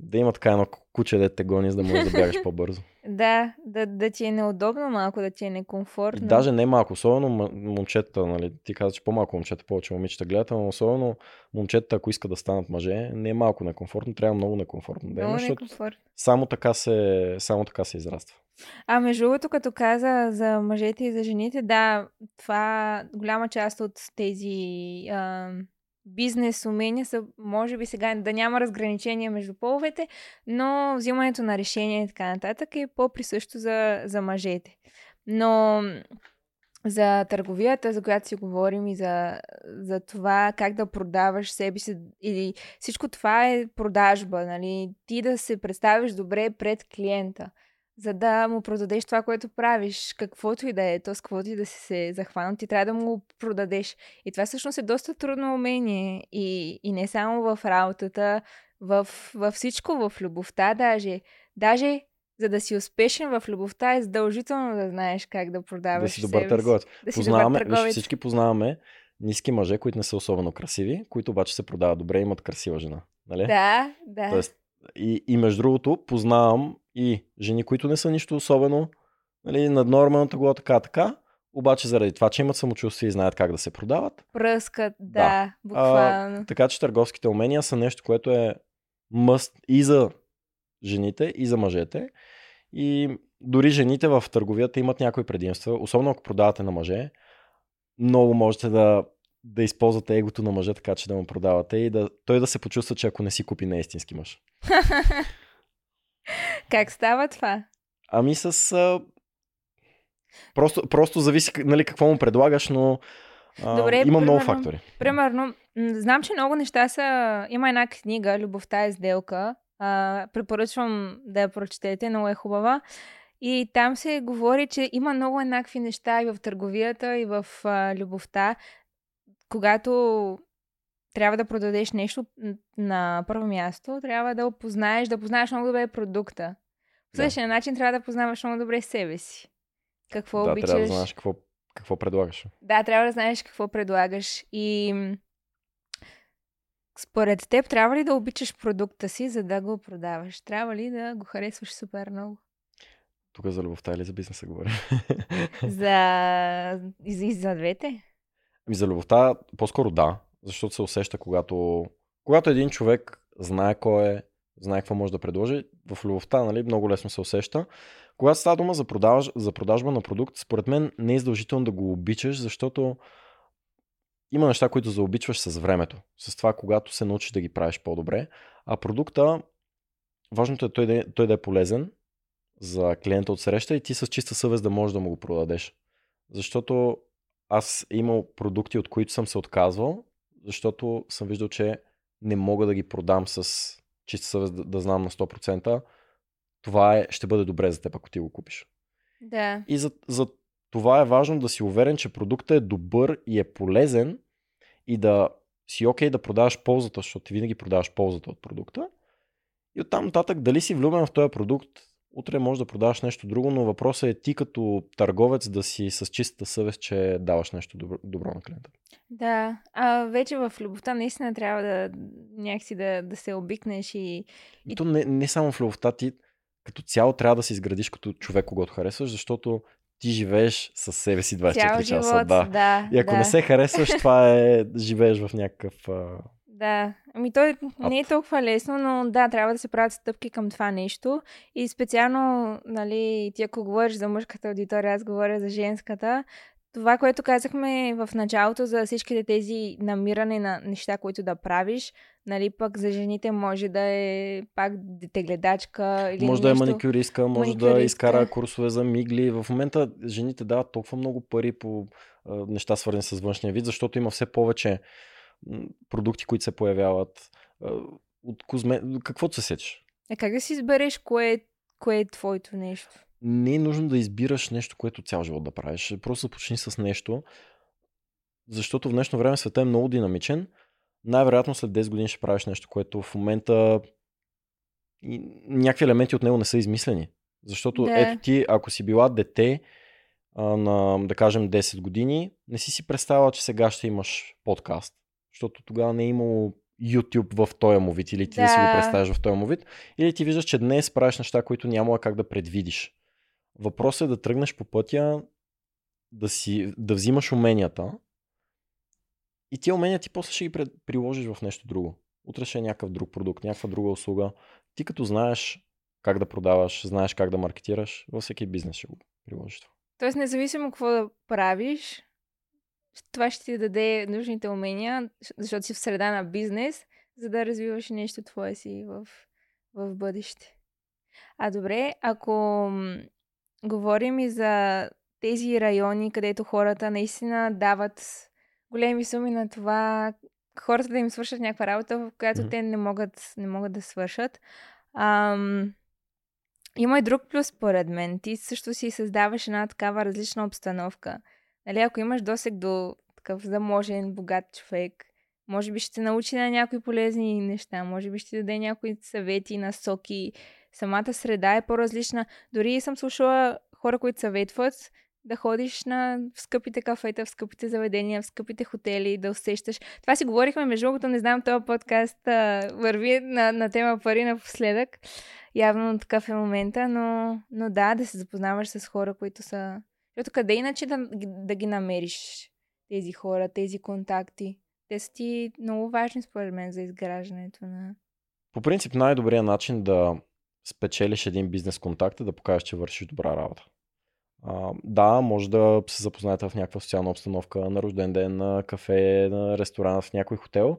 да има така едно куче, да те гони, за да можеш да бягаш по-бързо. Да, да, да ти е неудобно малко, да ти е некомфортно. И даже не малко, особено момчета, нали, ти каза, че по-малко момчета, повече момичета гледат, но особено момчета, ако искат да станат мъже, не е малко некомфортно, трябва много некомфортно да Много защото само така, се, само така се израства. А между другото, като каза за мъжете и за жените, да, това голяма част от тези а, бизнес умения са, може би сега да няма разграничение между половете, но взимането на решения и така нататък е по-присъщо за, за мъжете. Но за търговията, за която си говорим и за, за това как да продаваш себе си или всичко това е продажба, нали? Ти да се представиш добре пред клиента за да му продадеш това, което правиш, каквото и да е, то с каквото и да си се захванал, ти трябва да му продадеш. И това всъщност е доста трудно умение. И, и не само в работата, в, във всичко, в любовта даже. Даже за да си успешен в любовта е задължително да знаеш как да продаваш да си добър себе търговец. Да си Познаваме, добър виж, всички познаваме ниски мъже, които не са особено красиви, които обаче се продават добре и имат красива жена. Нали? Да, да. Тоест, и, и между другото, познавам и жени, които не са нищо особено, нали, над нормалната го така, така, обаче заради това, че имат самочувствие и знаят как да се продават. Пръскат, да, Да. буквално. Така че търговските умения са нещо, което е мъст и за жените, и за мъжете. И дори жените в търговията имат някои предимства, особено ако продавате на мъже. Много можете да, да използвате егото на мъжа, така че да му продавате и да, той да се почувства, че ако не си купи, не е истински мъж. как става това? Ами с... А... Просто, просто зависи нали, какво му предлагаш, но а, Добре, има много примерно- фактори. Примерно, знам, че много неща са... Има една книга, Любовта е сделка. А, препоръчвам да я прочетете, много е хубава. И там се говори, че има много еднакви неща и в търговията, и в а, любовта. Когато трябва да продадеш нещо на първо място, трябва да опознаеш, да познаеш много добре продукта. По Да. същия начин трябва да познаваш много добре себе си. Какво да, обичаш. трябва да знаеш какво, какво предлагаш. Да, трябва да знаеш какво предлагаш. И според теб, трябва ли да обичаш продукта си, за да го продаваш? Трябва ли да го харесваш супер много? Тук за любовта или за бизнеса говоря. За- и за двете? Ами за любовта по-скоро да, защото се усеща, когато, когато един човек знае кой е, знае какво може да предложи, в любовта нали, много лесно се усеща. Когато става дума за, продаж, за продажба на продукт, според мен не е задължително да го обичаш, защото има неща, които заобичваш с времето. С това, когато се научиш да ги правиш по-добре. А продукта, важното е той да е, той да е полезен за клиента от среща и ти с чиста съвест да можеш да му го продадеш. Защото аз имал продукти, от които съм се отказвал, защото съм виждал, че не мога да ги продам с чиста съвест да, да знам на 100%. Това е, ще бъде добре за теб, ако ти го купиш. Да. И за, за това е важно да си уверен, че продуктът е добър и е полезен и да си окей да продаваш ползата, защото ти винаги продаваш ползата от продукта. И оттам нататък дали си влюбен в този продукт, утре можеш да продаваш нещо друго, но въпросът е ти като търговец да си с чистата съвест, че даваш нещо добро, добро на клиента. Да, а вече в любовта наистина трябва да някакси да, да се обикнеш и... И то не, не само в любовта, ти като цяло трябва да се изградиш като човек, когато харесваш, защото ти живееш със себе си 24 цял часа. живот. да. да. И ако да. не се харесваш, това е живееш в някакъв... Да, ами той не е толкова лесно, но да, трябва да се правят стъпки към това нещо. И специално, нали, ти ако говориш за мъжката аудитория, аз говоря за женската. Това, което казахме в началото за всичките тези намиране на неща, които да правиш, нали, пък за жените може да е пак детегледачка или Може да е нещо. маникюристка, може да Маникюристка. изкара курсове за мигли. В момента жените дават толкова много пари по а, неща свързани с външния вид, защото има все повече продукти, които се появяват. А, от козме... Каквото се сечеш. Е, как да си избереш кое, кое е твоето нещо? не е нужно да избираш нещо, което цял живот да правиш. Просто започни с нещо, защото в днешно време света е много динамичен. Най-вероятно след 10 години ще правиш нещо, което в момента и някакви елементи от него не са измислени. Защото Да. ето ти, ако си била дете а, на, да кажем, 10 години, не си си представила, че сега ще имаш подкаст. Защото тогава не е имало YouTube в този му вид или ти да, да си го представяш в този му вид. Или ти виждаш, че днес правиш неща, които няма как да предвидиш. Въпросът е да тръгнеш по пътя, да, си, да взимаш уменията и тия умения ти после ще ги пред- приложиш в нещо друго. Утре ще е някакъв друг продукт, някаква друга услуга. Ти като знаеш как да продаваш, знаеш как да маркетираш, във всеки бизнес ще го приложиш това. Тоест, независимо какво да правиш, това ще ти даде нужните умения, защото си в среда на бизнес, за да развиваш нещо твое си в, в бъдеще. А добре, ако говорим и за тези райони, където хората наистина дават големи суми на това, хората да им свършат някаква работа, в която Мгм. те не могат, не могат да свършат. Ам, има и друг плюс, според мен. Ти също си създаваш една такава различна обстановка. Нали, ако имаш досег до такъв заможен, богат човек, може би ще те научи на някои полезни неща, може би ще ти даде някои съвети, насоки. Самата среда е по-различна. Дори съм слушала хора, които съветват да ходиш на в скъпите кафета, в скъпите заведения, в скъпите хотели, да усещаш. Това си говорихме, между другото, не знам, този подкаст а, върви на, на тема пари напоследък. Явно такъв е момента, но, но да, да се запознаваш с хора, които са... Защото къде иначе да, да ги намериш тези хора, тези контакти? Те са ти много важни, според мен, за изграждането на... По принцип най-добрият начин да спечелиш един бизнес контакт е да покажеш, че вършиш добра работа. А, да, може да се запознаете в някаква социална обстановка, на рожден ден, на кафе, на ресторант, в някой хотел.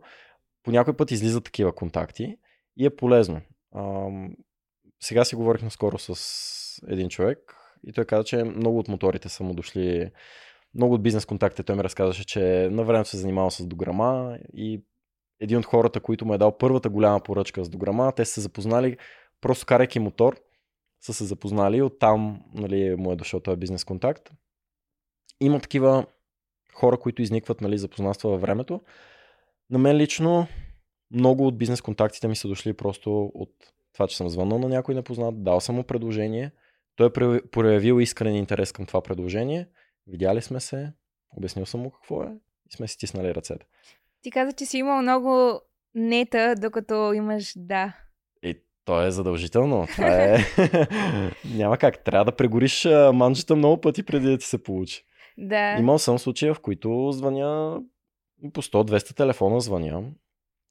По някой път излизат такива контакти и е полезно. А, сега си говорих наскоро с един човек и той каза, че много от моторите са му дошли, много от бизнес контактите той ми разказваше, че на времето се е занимавал с дограма и един от хората, които му е дал първата голяма поръчка с дограма, те са се запознали, просто карайки мотор, са се запознали оттам нали, му е дошъл този бизнес контакт. Има такива хора, които изникват нали, запознанства във времето. На мен лично много от бизнес контактите ми са дошли просто от това, че съм звъннал на някой непознат, дал съм му предложение, той е прояви- проявил искрен интерес към това предложение, видяли сме се, обяснил съм му какво е и сме си стиснали ръцете. Ти каза, че си имал много нета, докато имаш да. И то е задължително. Това е... Няма как. Трябва да прегориш манджата много пъти преди да ти се получи. Да. Имал съм случаи, в които звъня по 100-200 телефона звъня.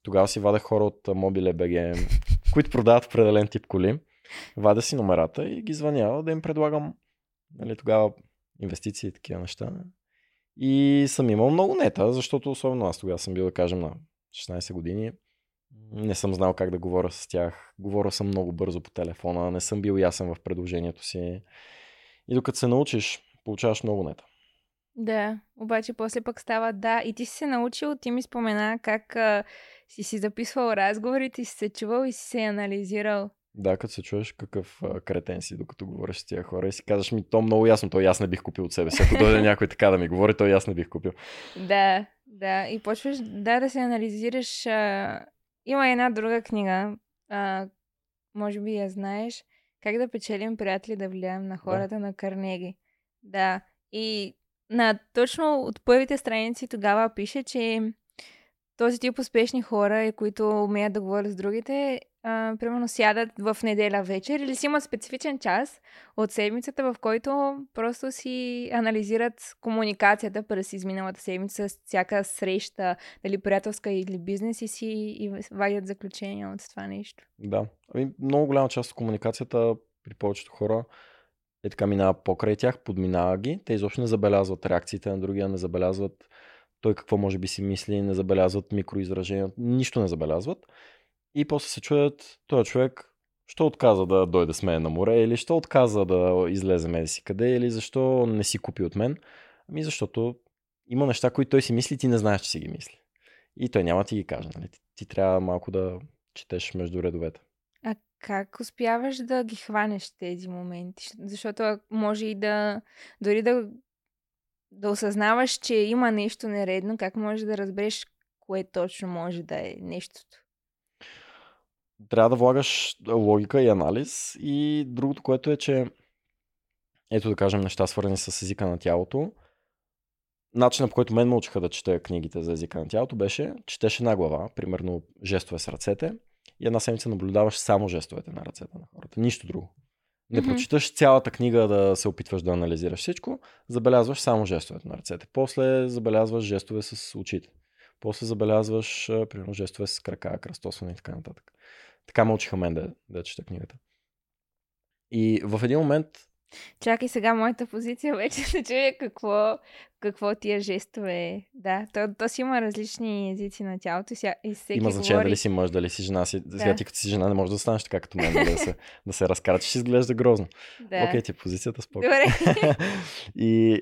Тогава си вадех хора от Mobile BG, които продават определен тип коли. Вадя си номерата и ги звъня да им предлагам нали, тогава инвестиции и такива неща. И съм имал много нета, защото особено аз тогава съм бил, да кажем, на 16 години. Не съм знал как да говоря с тях. Говоря съм много бързо по телефона, не съм бил ясен в предложението си. И докато се научиш, получаваш много нета. Да, обаче после пък става да. И ти си се научил, ти ми спомена как а, си си записвал разговорите, си се чувал и си се анализирал. Да, като се чуеш какъв а, кретен си, докато говориш с тия хора и си казваш ми, то много ясно, то аз не бих купил от себе си. Ако дойде някой така да ми говори, то аз не бих купил. Да, да. И почваш да, да се анализираш. А... Има една друга книга, а, може би я знаеш, как да печелим приятели да влияем на хората на Карнеги. Да. И на точно от първите страници тогава пише, че този тип успешни хора, които умеят да говорят с другите, а, примерно сядат в неделя вечер или си имат специфичен час от седмицата, в който просто си анализират комуникацията през изминалата седмица, с всяка среща, дали приятелска или бизнес и си и вадят заключения от това нещо. Да. Ами, много голяма част от комуникацията при повечето хора е така минава покрай тях, подминава ги. Те изобщо не забелязват реакциите на другия, не забелязват той какво може би си мисли, не забелязват микроизражения, нищо не забелязват. И после се чуят, този човек, що отказа да дойде с мен на море, или що отказа да излезе мен си къде, или защо не си купи от мен. Ами защото има неща, които той си мисли, ти не знаеш, че си ги мисли. И той няма ти ги каже. Нали? Ти, ти трябва малко да четеш между редовете. А как успяваш да ги хванеш тези моменти? Защото може и да, дори да, да осъзнаваш, че има нещо нередно, как можеш да разбереш кое точно може да е нещото? Трябва да влагаш логика и анализ. И другото, което е, че ето да кажем неща свързани с езика на тялото. Начинът по който мен ме учиха да чета книгите за езика на тялото беше, четеш една глава, примерно жестове с ръцете, и една седмица наблюдаваш само жестовете на ръцете на хората. Нищо друго. Не Мгм. прочиташ цялата книга да се опитваш да анализираш всичко, забелязваш само жестовете на ръцете. После забелязваш жестове с очите. После забелязваш, примерно, жестове с крака, кръстосване и така нататък. Така ме учиха мен да, да чета книгата. И в един момент Чакай сега моята позиция вече се чуя какво, какво тия жестове. Да, то, то си има различни езици на тялото ся, и всеки има значение говори... дали си мъж, дали си жена. Си, Да. Сега ти като си жена не можеш да станеш така като мен, нали, да се, да се разкарачиш, изглежда грозно. Да. Окей, ти е позицията спокойно. Добре. и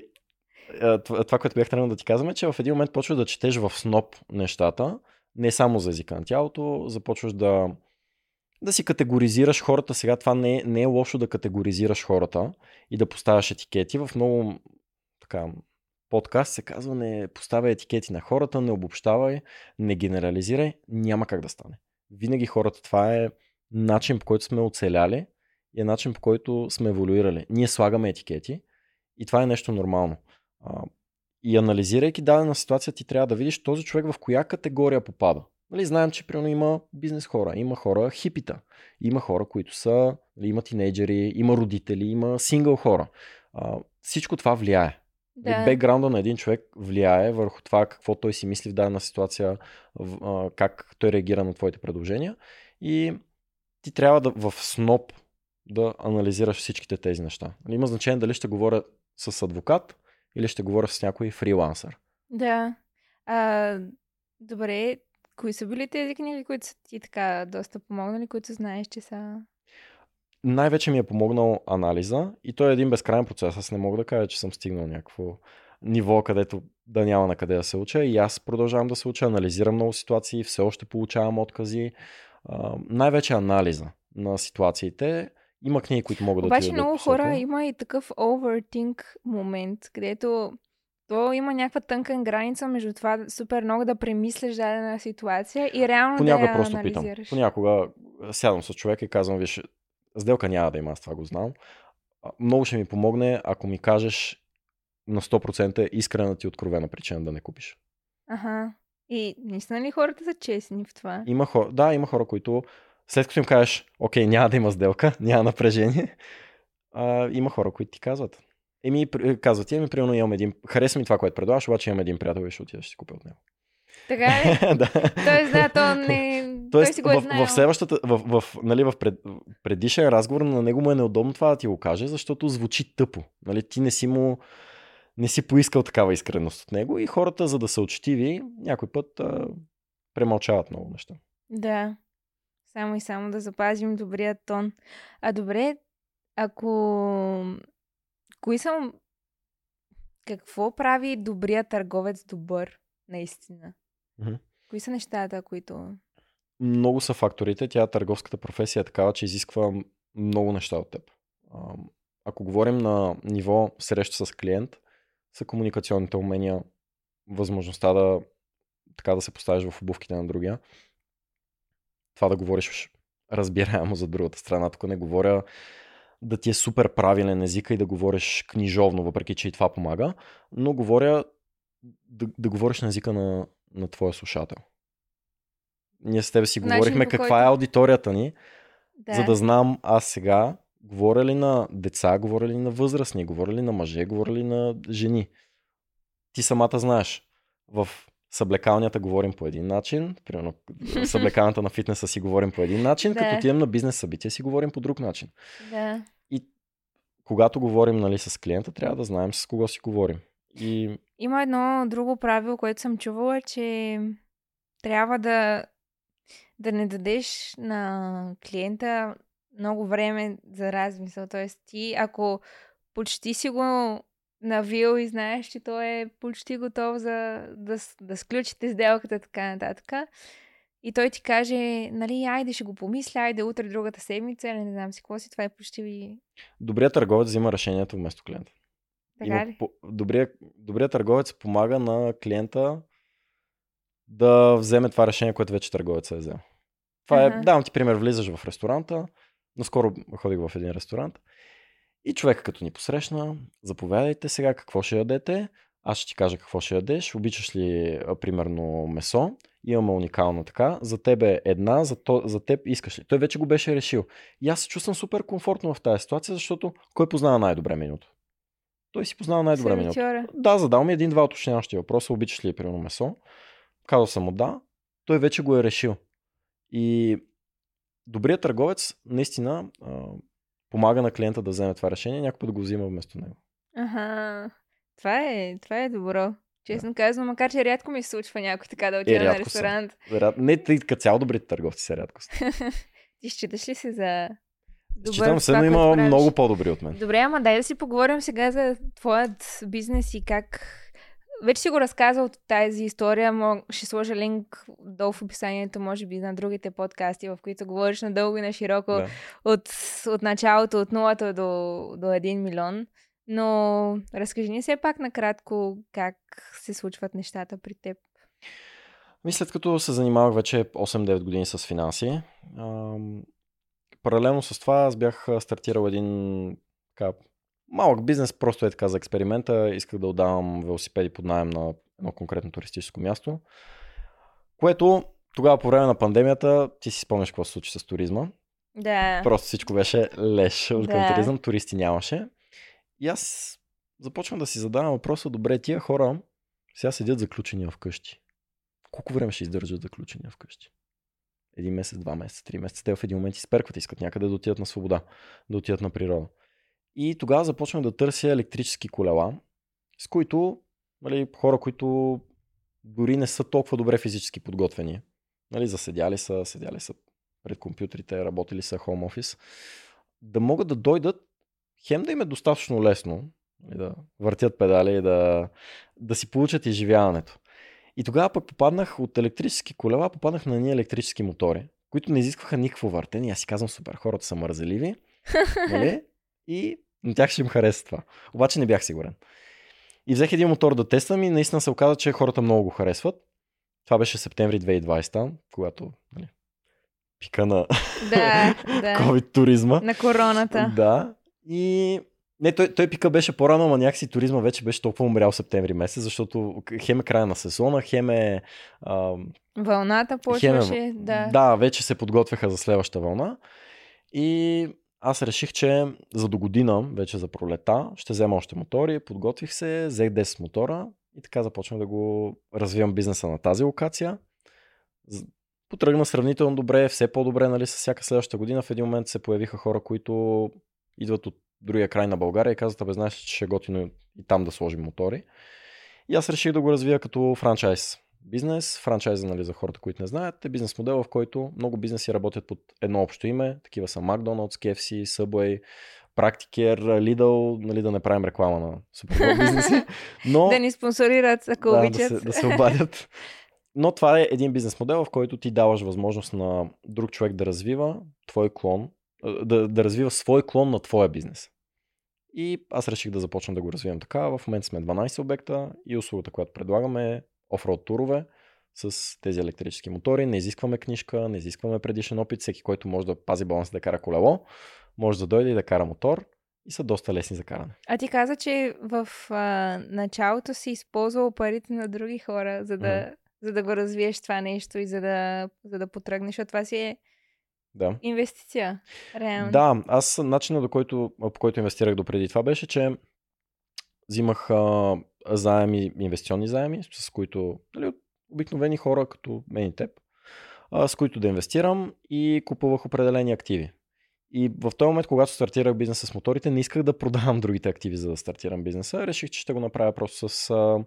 това, което бях тръгнал да ти казвам е, че в един момент почваш да четеш в сноп нещата, не само за езика на тялото, започваш да, да си категоризираш хората. Сега това не е, не е лошо да категоризираш хората и да поставяш етикети. В много така, подкаст се казва не поставяй етикети на хората, не обобщавай, не генерализирай. Няма как да стане. Винаги хората, това е начин по който сме оцеляли и е начин по който сме еволюирали. Ние слагаме етикети и това е нещо нормално. И анализирайки дадена ситуация, ти трябва да видиш този човек в коя категория попада. Нали, знаем, че примерно има бизнес хора, има хора хипита, има хора, които са, нали, има тинейджери, има родители, има сингъл хора. А, всичко това влияе. Да. Да. Бекграунда на един човек влияе върху това какво той си мисли в дадена ситуация, как той реагира на твоите предложения. И ти трябва да в сноп да анализираш всичките тези неща. Нали, Има значение дали ще говоря с адвокат или ще говоря с някой фрилансър. Да. А, добре, кои са били тези книги, които са ти така доста помогнали, които знаеш, че са... Най-вече ми е помогнал анализа и той е един безкрайен процес. Аз не мога да кажа, че съм стигнал някакво ниво, където да няма на къде да се уча. И аз продължавам да се уча, анализирам много ситуации, все още получавам откази. А, най-вече анализа на ситуациите. Има книги, които могат да ти Обаче много хора има и такъв overthink момент, където то има някаква тънка граница между това супер много да премисляш дадена ситуация и реално Понякога да я просто питам. анализираш. Понякога сядам с човека и казвам, виж, сделка няма да има, аз това го знам. Много ще ми помогне, ако ми кажеш на 100% искрената ти откровена причина да не купиш. Аха. И наистина ли хората са честни в това? Има хора, да, има хора, които след като им кажеш, окей, няма да има сделка, няма напрежение, а, има хора, които ти казват. Еми, при- казват ти, еми, примерно имам един, харесва ми това, което предлагаш, обаче имам един приятел и ще отидеш да си купя от него. Така ли? да. Тоест, да, то не... той Тоест, си го е в, знаел. в следващата, в, в, нали, в пред, предишен разговор на него му е неудобно това да ти го каже, защото звучи тъпо. Нали, ти не си му не си поискал такава искреност от него и хората, за да са учтиви, някой път а, премълчават много неща. Да. Само и само да запазим добрия тон. А добре, ако... Кои са... какво прави добрият търговец добър, наистина? Мгм. Кои са нещата, които... Много са факторите. Тя търговската професия е такава, че изисква много неща от теб. Ако говорим на ниво среща с клиент, са комуникационните умения, възможността да, така да се поставиш в обувките на другия. Това да говориш разбираемо за другата страна. Тук не говоря да ти е супер правилен езика и да говориш книжовно, въпреки че и това помага, но говоря да, да говориш на езика на, на твоя слушател. Ние с тебе си Начин, говорихме каква който- е аудиторията ни, Да. за да знам аз сега говоря ли на деца, говоря ли на възрастни, говоря ли на мъже, говоря ли на жени. Ти самата знаеш. В съблекалнята говорим по един начин, примерно в съблекалнята на фитнеса си говорим по един начин, Да. като отидем на бизнес събития си говорим по друг начин. Да. Когато говорим нали, с клиента, трябва да знаем с кого си говорим. И Има едно друго правило, което съм чувала, че трябва да, да не дадеш на клиента много време за размисъл. Тоест ти, ако почти си го навил и знаеш, че той е почти готов за да, да сключите сделката, така нататък. И той ти каже, нали, айде ще го помисля, айде утре другата седмица, не знам си какво си, това е почти ви... добрият търговец взима решението вместо клиента. Така ли? по- добрият, добрият търговец помага на клиента да вземе това решение, което вече търговецът е взел. Това Аха. е, давам ти пример, влизаш в ресторанта, наскоро ходих в един ресторант и човека като ни посрещна, заповядайте сега какво ще ядете, аз ще ти кажа какво ще ядеш, обичаш ли примерно месо, имаме уникална така, за теб е една, за, то, за теб искаш ли. Той вече го беше решил. И аз се чувствам супер комфортно в тази ситуация, защото кой познава най-добре менюто? Той си познава най-добре менюто. Да, задал ми един-два уточняващи въпроса. Обичаш ли примерно месо? Казал съм му да. Той вече го е решил. И добрият търговец наистина помага на клиента да вземе това решение, някой път го взима вместо него. Аха. Това е, това е добро. Честно казвам, макар че рядко ми се случва някой така да отида на рядко са. ресторант. Вероят- Не, тъй като цяло добрите търговци са рядко. са. Ти считаш ли се за добър Считам се, но има правиш? много по-добри от мен. Добре, ама дай да си поговорим сега за твоят бизнес и как... Вече си го разказал от тази история, но ще сложа линк долу в описанието, може би на другите подкасти, в които говориш надълго и на широко Да. от, от началото, от нулата до, до 1 милион. Но разкажи ни все пак накратко как се случват нещата при теб. Ми след като се занимавах вече 8-9 години с финанси, паралелно с това аз бях стартирал един така, малък бизнес, просто е така за експеримента. Исках да отдавам велосипеди под найем на едно конкретно туристическо място, което тогава по време на пандемията, ти си спомняш какво се случи с туризма. Да. Просто всичко беше леш от към Да. туризъм, туристи нямаше. И аз започвам да си задавам въпроса, добре, тия хора сега седят заключени вкъщи. Колко време ще издържат заключени вкъщи? Един месец, два месеца, три месеца. Те в един момент изперкват, искат някъде да отидат на свобода, да отидат на природа. И тогава започвам да търся електрически колела, с които нали, хора, които дори не са толкова добре физически подготвени. Нали, заседяли са, седяли са пред компютрите, работили са home office, да могат да дойдат, хем да им е достатъчно лесно, нали, да въртят педали и да, да си получат изживяването. И тогава пък попаднах от електрически колела, попаднах на ние електрически мотори, които не изискваха никакво въртене. Аз си казвам, супер, хората са мързеливи, нали? И на тях ще им хареса това. Обаче не бях сигурен. И взех един мотор да тествам и наистина се оказа, че хората много го харесват. Това беше септември 2020, когато нали, пика на Да, да. COVID туризма. На короната. Да. И не, той, той пика беше по-рано, ама някакси туризма вече беше толкова умрял септември месец, защото хем е края на сезона, хем е... А, Вълната хем почваше. е Да. да, вече се подготвяха за следващата вълна. И аз реших, че за до година, вече за пролета, ще взема още мотори, подготвих се, взех 10 мотора и така започнах да го развивам бизнеса на тази локация. Потръгна сравнително добре, все по-добре, нали, с всяка следваща година. В един момент се появиха хора, които идват от другия край на България и казват, абе, знаеш, че ще е готино и там да сложим мотори. И аз реших да го развия като франчайз бизнес. Франчайза, нали, за хората, които не знаят, е бизнес модел, в който много бизнеси работят под едно общо име. Такива са McDonald's, KFC, Subway, Практикер, Lidl, нали, да не правим реклама на супербол бизнеси, но Да ни спонсорират, ако да, да, обичат. се, да се обадят. Но това е един бизнес модел, в който ти даваш възможност на друг човек да развива твой клон, да, да развива свой клон на твоя бизнес. И аз реших да започна да го развивам така. В момента сме 12 обекта и услугата, която предлагаме е офроуд турове с тези електрически мотори. Не изискваме книжка, не изискваме предишен опит. Всеки, който може да пази баланс да кара колело, може да дойде и да кара мотор и са доста лесни за каране. А ти каза, че в а, началото си използвал парите на други хора, за да, Мгм. за да го развиеш това нещо и за да, за да потръгнеш, защото това си е Да. инвестиция. Реално. Да, аз начинът до който, по който инвестирах до преди това беше, че взимах а, заеми, инвестиционни заеми, с които нали, обикновени хора като мен и теб, с които да инвестирам и купувах определени активи. И в този момент, когато стартирах бизнеса с моторите, не исках да продавам другите активи, за да стартирам бизнеса. Реших, че ще го направя просто с а,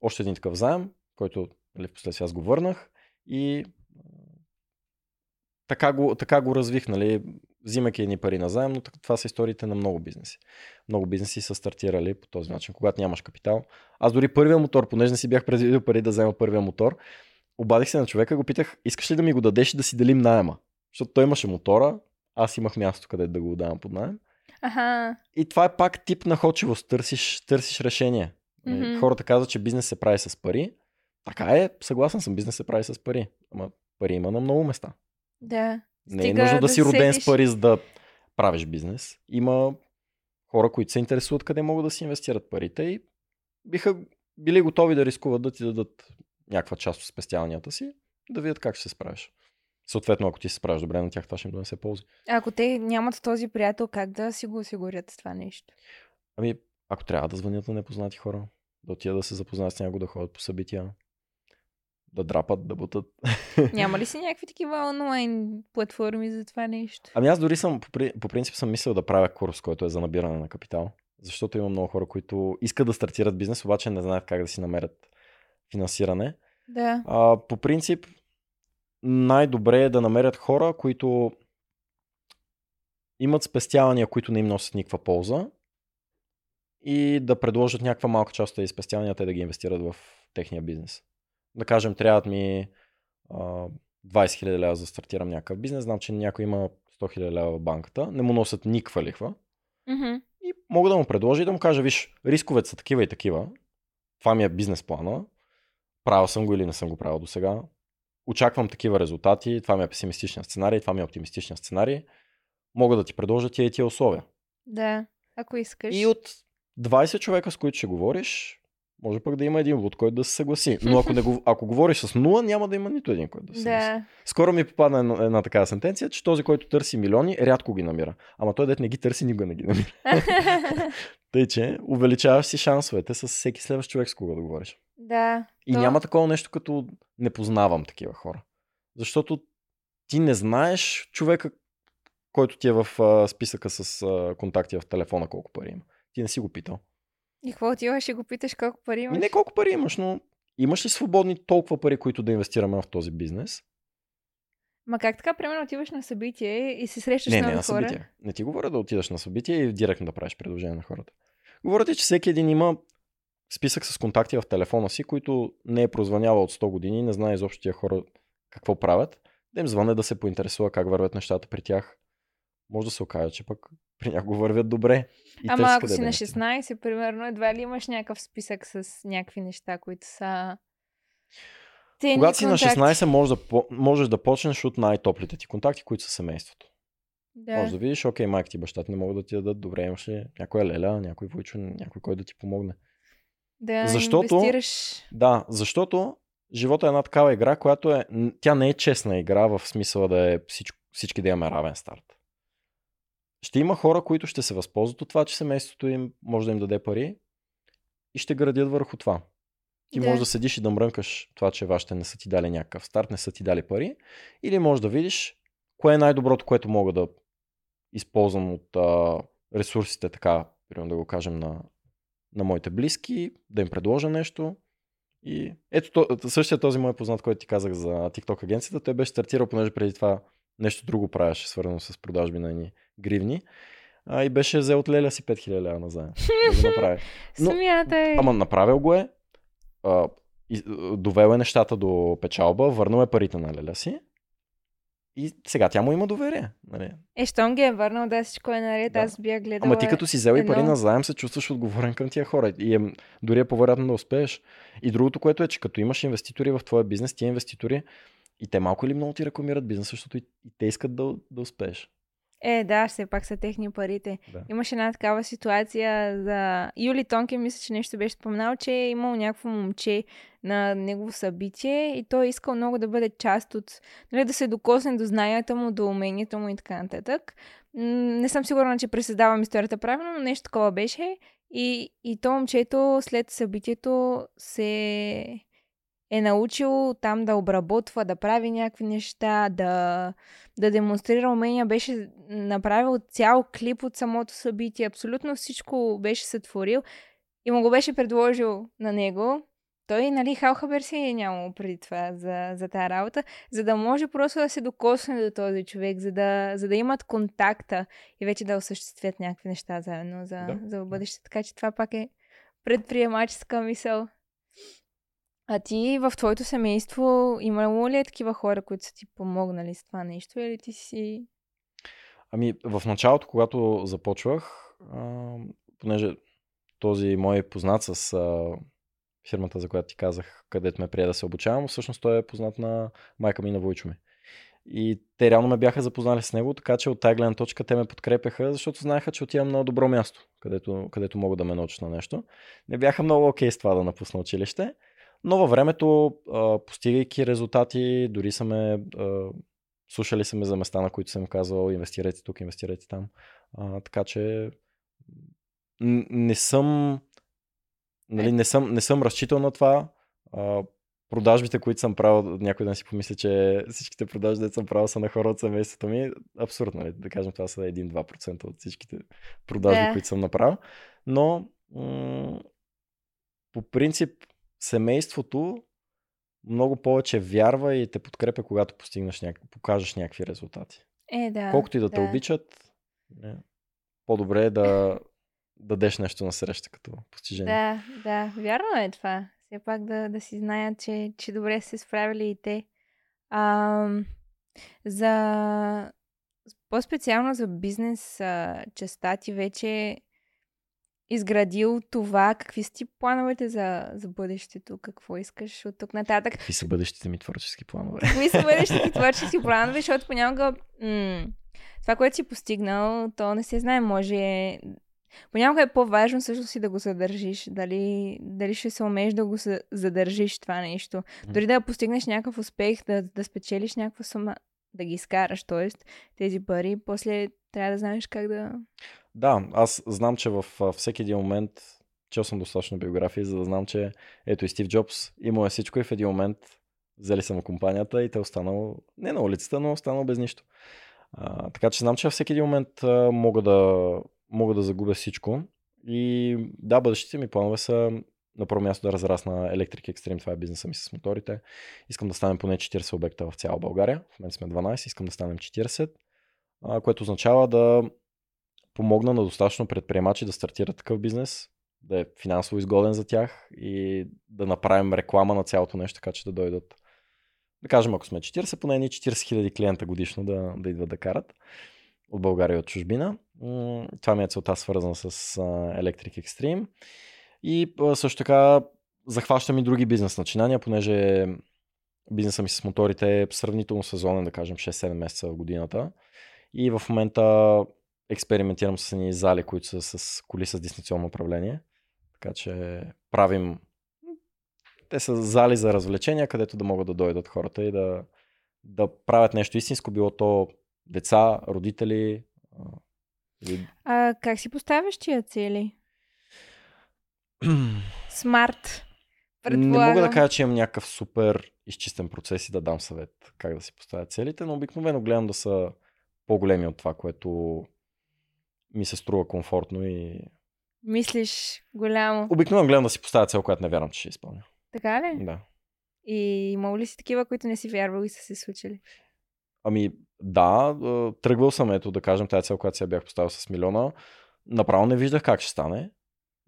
още един такъв заем, който нали, в последствие аз го върнах и така го, така го развих, нали, взимайки едни пари на заем, но това са историите на много бизнеси. Много бизнеси са стартирали по този начин, когато нямаш капитал. Аз дори първия мотор, понеже не си бях предвидил пари да взема първия мотор, обадих се на човека и го питах, искаш ли да ми го дадеш и да си делим найема? Защото той имаше мотора, аз имах място къде да го отдавам под найем. Аха. И това е пак тип находчивост, търсиш, търсиш решение. Mm-hmm. Хората казват, че бизнес се прави с пари. Така е, съгласен съм, бизнес се прави с пари. Ама пари има на много места. Да. Не е нужно да, да си роден седиш- с пари, за да правиш бизнес. Има хора, които се интересуват къде могат да си инвестират парите и биха били готови да рискуват да ти дадат някаква част от спестяванията си, да видят как ще се справиш. Съответно, ако ти се справиш добре на тях, това ще им донесе ползи. Ако те нямат този приятел, как да си го осигурят това нещо? Ами, ако трябва да звънят на непознати хора, да отидат да се запознаят с някого, да ходят по събития, да драпат, да бутат. Няма ли си някакви такива онлайн платформи за това нещо? Ами аз дори съм, по, при- по принцип съм мислил да правя курс, който е за набиране на капитал. Защото има много хора, които искат да стартират бизнес, обаче не знаят как да си намерят финансиране. Да. А, по принцип, най-добре е да намерят хора, които имат спестявания, които не им носят никаква полза и да предложат някаква малка част от тези спестявания, те да ги инвестират в техния бизнес. Да кажем, трябват ми а, 20 000 лева за да стартирам някакъв бизнес, знам, че някой има 100 000 лева в банката, не му носят никаква лихва Мгм. и мога да му предложа и да му кажа, виж, рисковете са такива и такива, това ми е бизнес плана, правил съм го или не съм го правил до сега, очаквам такива резултати, това ми е песимистичен сценарий, това ми е оптимистичен сценарий, мога да ти предложа тия и тия условия. Да. Ако искаш. И от 20 човека, с които ще говориш, може пък да има един луд, който да се съгласи. Но ако, не, го- ако говориш с нула, няма да има нито един, който да се съгласи. Да. Скоро ми попадна една, една такава сентенция, че този, който търси милиони, рядко ги намира. Ама той, дет не ги търси, никога не ги намира. Тъй, че увеличаваш си шансовете с всеки следващ човек, с кого да говориш. да. И То- няма такова нещо, като не познавам такива хора. Защото ти не знаеш човека, който ти е в а, списъка с а, контакти в телефона, колко пари има. Ти не си го питал. И какво отиваш и го питаш колко пари имаш? не колко пари имаш, но имаш ли свободни толкова пари, които да инвестираме в този бизнес? Ма как така, примерно, отиваш на събитие и се срещаш Не, не на хора? събитие. Не ти говоря да отидеш на събитие и директно да правиш предложение на хората. Говоря ти, че всеки един има списък с контакти в телефона си, които не е прозвънявал от 100 години, не знае изобщо тия хора какво правят. Да им звъне да се поинтересува как вървят нещата при тях. Може да се окаже, че пък при някого вървят добре. И Ама ако си да на инвестира. 16, примерно, едва ли имаш някакъв списък с някакви неща, които са... Ценни Когато си на контакти. 16, можеш да, можеш да почнеш от най-топлите ти контакти, които са семейството. Да. Може да видиш, окей, майка ти баща ти не могат да ти дадат добре, имаш ли някоя леля, някой войчо, някой, който да ти помогне. да Защото- инвестираш. Да, защото живота е една такава игра, която е, тя не е честна игра в смисъла да е всичко, всички да имаме равен старт. Ще има хора, които ще се възползват от това, че семейството им може да им даде пари и ще градят върху това. Ти Да. можеш да седиш и да мрънкаш това, че вашите не са ти дали някакъв старт, не са ти дали пари, или можеш да видиш кое е най-доброто, което мога да използвам от а, ресурсите, така, примерно да го кажем на, на моите близки, да им предложа нещо. И ето то, същия този мой познат, който ти казах за TikTok агенцията, той беше стартирал, понеже преди това нещо друго правеше, свързано с продажби на едни гривни. а, и беше взел от Леля си 5000 лева назаем. да го направи. Но- Смятай. Ама направил го е, а, и, довел е нещата до печалба, върнал е парите на Леля си и сега тя му има доверие. Нали? Е, щом ги е върнал, да всичко е наред, Да. аз бях гледала. Ама ти като си взел и пари на заем, се чувстваш отговорен към тия хора. И е, дори е по-вероятно да успееш. И другото, което е, че като имаш инвеститори в твоя бизнес, тия инвеститори и те малко или много ти рекламират бизнеса, защото и, и те искат да, да успееш. Е, да, все пак са техни парите. Да. Имаше една такава ситуация за... Юли Тонке, мисля, че нещо беше споменал, че е имал някакво момче на негово събитие и той е искал много да бъде част от... Нали, да се докосне до знанията му, до умението му и така нататък. Не съм сигурна, че пресъздавам историята правилно, но нещо такова беше. И, и то момчето след събитието се е научил там да обработва, да прави някакви неща, да, да демонстрира умения. Беше направил цял клип от самото събитие. Абсолютно всичко беше сътворил и му го беше предложил на него. Той, нали, Халхабер си е нямал преди това за, за тази работа, за да може просто да се докосне до този човек, за да, за да имат контакта и вече да осъществят някакви неща заедно за, Да, за бъдеще. Така че това пак е предприемаческа мисъл. А ти в твоето семейство имало ли е такива хора, които са ти помогнали с това нещо или ти си... Ами, в началото, когато започвах, а, понеже този мой познат с а, фирмата, за която ти казах, където ме прие да се обучавам, всъщност той е познат на майка ми на Войчо ми. И те реално ме бяха запознали с него, така че от тази гледна точка те ме подкрепяха, защото знаеха, че отивам на добро място, където, където могат да ме научат на нещо. Не бяха много окей с това да напусна училище, но във времето, а, постигайки резултати, дори са ме а, слушали са ме за места, на които съм казвал, инвестирайте тук, инвестирайте там. А, така че не съм, нали, не съм, не съм разчитал на това. А, продажбите, които съм правил, някой да си помисли, че всичките продажби, които съм правил, са на хора от семейството ми. Абсурдно, нали? да кажем, това са 1-2% от всичките продажби, Да. които съм направил. Но м- по принцип семейството много повече вярва и те подкрепя, когато постигнеш няк... покажеш някакви резултати. Е, да. Колкото и да те да. обичат, не, по-добре е да дадеш нещо на среща като постижение. Да, да, вярно е това. Все пак да, да си знаят, че, че добре се справили и те. А, за по-специално за бизнес а, частта ти вече изградил това. Какви са ти плановете за, за бъдещето? Какво искаш от тук нататък? Какви са бъдещите ми творчески планове? Какви са бъдещите ти творчески планове? Защото понякога м- това, което си постигнал, то не се знае. Може Понякога е по-важно също си да го задържиш. Дали, дали ще се умееш да го за- задържиш това нещо. Дори да постигнеш някакъв успех, да, да спечелиш някаква сума, да ги изкараш, т.е. тези пари, после трябва да знаеш как да... Да, аз знам, че в а, всеки един момент, чел съм достатъчно биографии, за да знам, че ето и Стив Джобс имал е всичко и в един момент взели са му компанията и те останал не на улицата, но останал без нищо. А, така че знам, че във всеки един момент а, мога, да, мога да загубя всичко. И да, бъдещите ми планове са на първо място да разрасна Electric Extreme, това е бизнеса ми с моторите. Искам да станем поне 40 обекта в цяла България. В момента сме 12, искам да станем 40, а, което означава да помогна на достатъчно предприемачи да стартират такъв бизнес, да е финансово изгоден за тях и да направим реклама на цялото нещо, така че да дойдат. Да кажем, ако сме 40, поне ни 40 000 клиента годишно да, да идват да карат от България и от чужбина. Това ми е целта свързана с Electric Extreme. И също така захващам и други бизнес начинания, понеже бизнеса ми с моторите е сравнително сезонен, да кажем 6-7 месеца в годината. И в момента експериментирам с едни зали, които са с коли с дистанционно управление. Така че правим... Те са зали за развлечения, където да могат да дойдат хората и да, да правят нещо истинско, било то деца, родители. или- А как си поставяш тия цели? Смарт. Не мога да кажа, че имам някакъв супер изчистен процес и да дам съвет как да си поставя целите, но обикновено гледам да са по-големи от това, което ми се струва комфортно и Мислиш голямо. обикновено гледам да си поставя цел, която не вярвам, че ще изпълня. Така ли? Да. И имало ли си такива, които не си вярвал и са се случили? Ами да, тръгвал съм ето да кажем тази цел, която си я бях поставил с милиона. Направо не виждах как ще стане,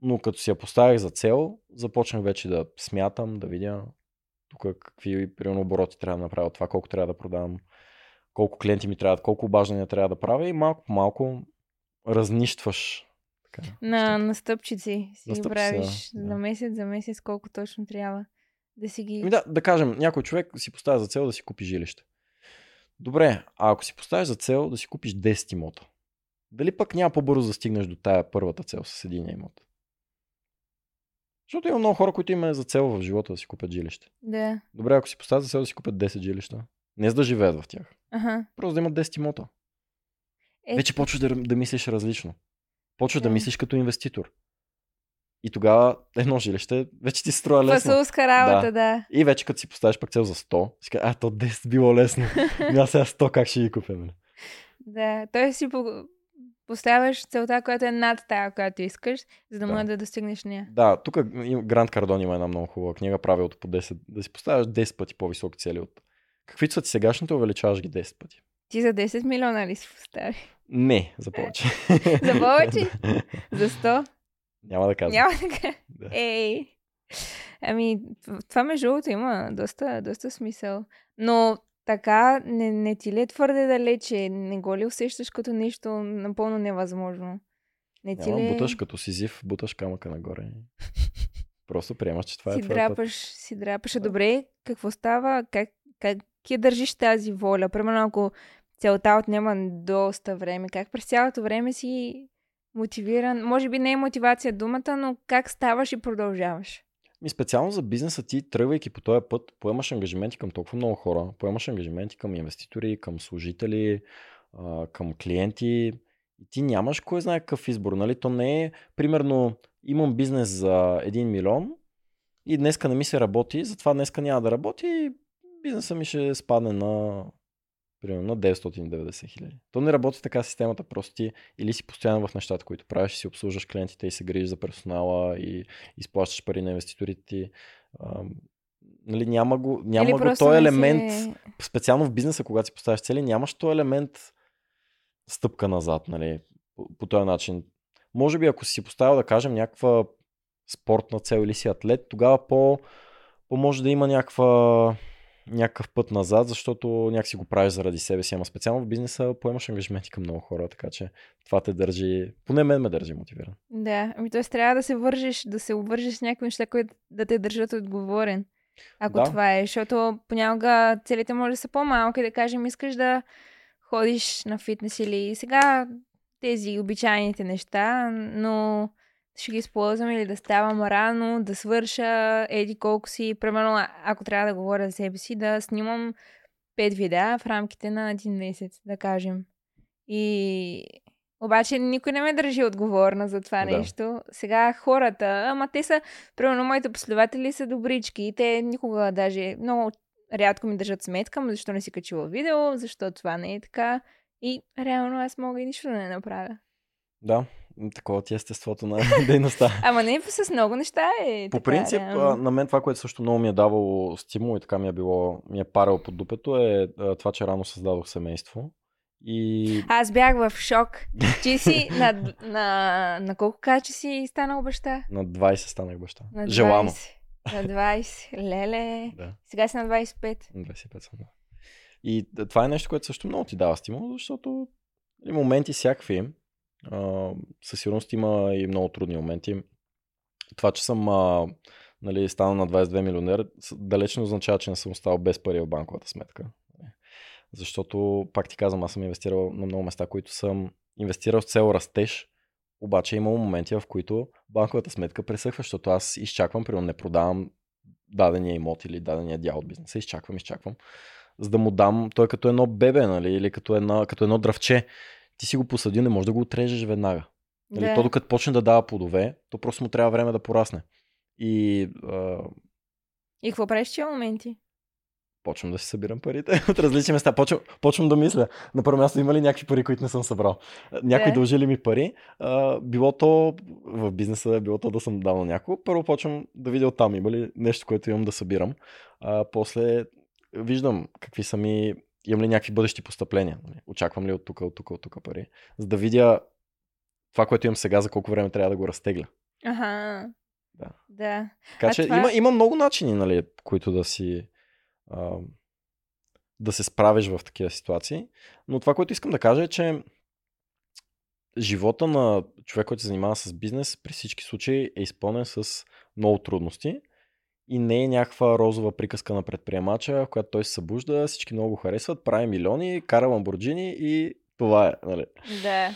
но като си я поставих за цел, започнах вече да смятам, да видя тук какви примерно обороти трябва да направя, това колко трябва да продавам, колко клиенти ми трябват, колко обаждания трябва да правя и малко по малко разнищваш. Така, На, на стъпчици си На ги стъпчици, правиш да, за да. месец, за месец, колко точно трябва да си ги... Ами да, да кажем, някой човек си поставя за цел да си купи жилище. Добре, а ако си поставиш за цел да си купиш 10 имота, дали пък няма по-бързо да стигнеш до тая първата цел с един имот? Защото има много хора, които има за цел в живота да си купят жилище. Да. Добре, ако си поставят за цел да си купят 10 жилища, не за да живеят в тях, Аха. просто да имат 10 имота. Е, Вече почваш да, да мислиш различно. Почваш да Да. мислиш като инвеститор. И тогава едно жилище вече ти струва лесно. Фасулска работа, да. И вече като си поставиш пък цел за 100, си кажа, а то 10 било лесно. Аз сега 100 как ще ги купя, нали? Да. Той си по- поставяш целта, която е над тая, която искаш, за да Да. може да достигнеш нея. Да, тук Грант Кардон има една много хубава книга, правилото по 10, да си поставяш 10 пъти по-високи цели от... Каквито са ти сегашните, увеличаваш ги 10 пъти. Ти за 10 милиона ли си постави? Не, за повече. За повече? Да. За 100? Няма да казвам. Няма. Да. Ей. Ами, това между другото има доста, доста смисъл. Но така не, не ти ли е твърде далече? Не го ли усещаш като нещо напълно невъзможно? Не ти Няма, ли буташ като сизив, буташ камъка нагоре. Просто приемаш, че това си е път. драпаш, си драпаш. А добре, какво става? Как, как я държиш тази воля? Примерно ако целта отнема доста време, как през цялото време си мотивиран? Може би не е мотивация думата, но как ставаш и продължаваш? Ми специално за бизнеса ти, тръгвайки по този път, поемаш ангажименти към толкова много хора, поемаш ангажименти към инвеститори, към служители, към клиенти. Ти нямаш кой знае какъв избор, нали? То не е, примерно, имам бизнес за 1 милион и днеска не ми се работи, затова днеска няма да работи и бизнеса ми ще спадне на примерно на 990 хиляди. То не работи така системата, просто ти или си постоянно в нещата, които правиш, си обслужваш клиентите и се грижиш за персонала и изплащаш пари на инвеститорите ти. Нали, няма го, няма Или го този елемент, Се... специално в бизнеса, когато си поставяш цели, нямаш този елемент стъпка назад, нали, по, по този начин. Може би ако си поставил, да кажем, някаква спортна цел или си атлет, тогава по, по може да има някаква някакъв път назад, защото някакси го правиш заради себе си, ама специално в бизнеса поемаш ангажименти към много хора, така че това те държи, поне мен ме държи мотивиран. Да, ами т.е. трябва да се вържиш, да се обвържиш с някакви неща, които да те държат отговорен. Ако Да. това е, защото понякога целите може да са по-малки, да кажем, искаш да ходиш на фитнес или сега тези обичайните неща, но ще ги използвам или да ставам рано, да свърша еди колко си. Примерно, ако трябва да говоря за себе си, да снимам пет видеа в рамките на един месец, да кажем. И обаче никой не ме държи отговорна за това Да. нещо. Сега хората, ама те са, примерно моите последователи са добрички и те никога даже много рядко ми държат сметка, защо не си качила видео, защо това не е така. И реално аз мога и нищо да не направя. Да, такова ти е естеството на дейността. Ами не с много неща е. По така, принцип, реално. на мен това, което също много ми е давало стимул и така ми е било, ми е парало под дупето е това, че рано създадох семейство. И Аз бях в шок. Че си на, на, на колко кажа, че си станал баща? на 20 станах баща. На 20. Желано. На 20. Леле. Да, Сега си на 25. на 25 съм. Да. И това е нещо, което също много ти дава стимул, защото нали, моменти всякакви. Със сигурност има и много трудни моменти. Това, че съм а, нали, станал на 22 милионер, далеч не означава, че не съм стал без пари в банковата сметка. Защото, пак ти казвам, аз съм инвестирал на много места, които съм инвестирал с цел растеж, обаче е моменти, в които банковата сметка пресъхва, защото аз изчаквам, примерно не продавам дадения имот или дадения дял от бизнеса, изчаквам, изчаквам, за да му дам, той като едно бебе, нали, или като, една, като едно дръвче. Ти си го посадил, не можеш да го отрежеш веднага. Нали, Да. То докато почне да дава плодове, то просто му трябва време да порасне. И а, И какво правиш в тия моменти? почвам да си събирам парите от различни места. Почвам, почвам да мисля. На първо място има ли някакви пари, които не съм събрал? Някой Да. дължи ли ми пари? А, било то в бизнеса, било то да съм дал на някого. Първо почвам да видя оттам има ли нещо, което имам да събирам. А, после виждам какви са ми имам ли някакви бъдещи постъпления, нали? очаквам ли от тук, от тук, от тук пари, за да видя това, което имам сега, за колко време трябва да го разтегля. Аха. Да. Да. Така А че това- има, има много начини, нали, които да си а, да се справиш в такива ситуации. Но това, което искам да кажа е, че живота на човек, който се занимава с бизнес, при всички случаи е изпълнен с много трудности и не е някаква розова приказка на предприемача, в която той се събужда, всички много го харесват, прави милиони, кара ламборджини и това е. Нали? Да.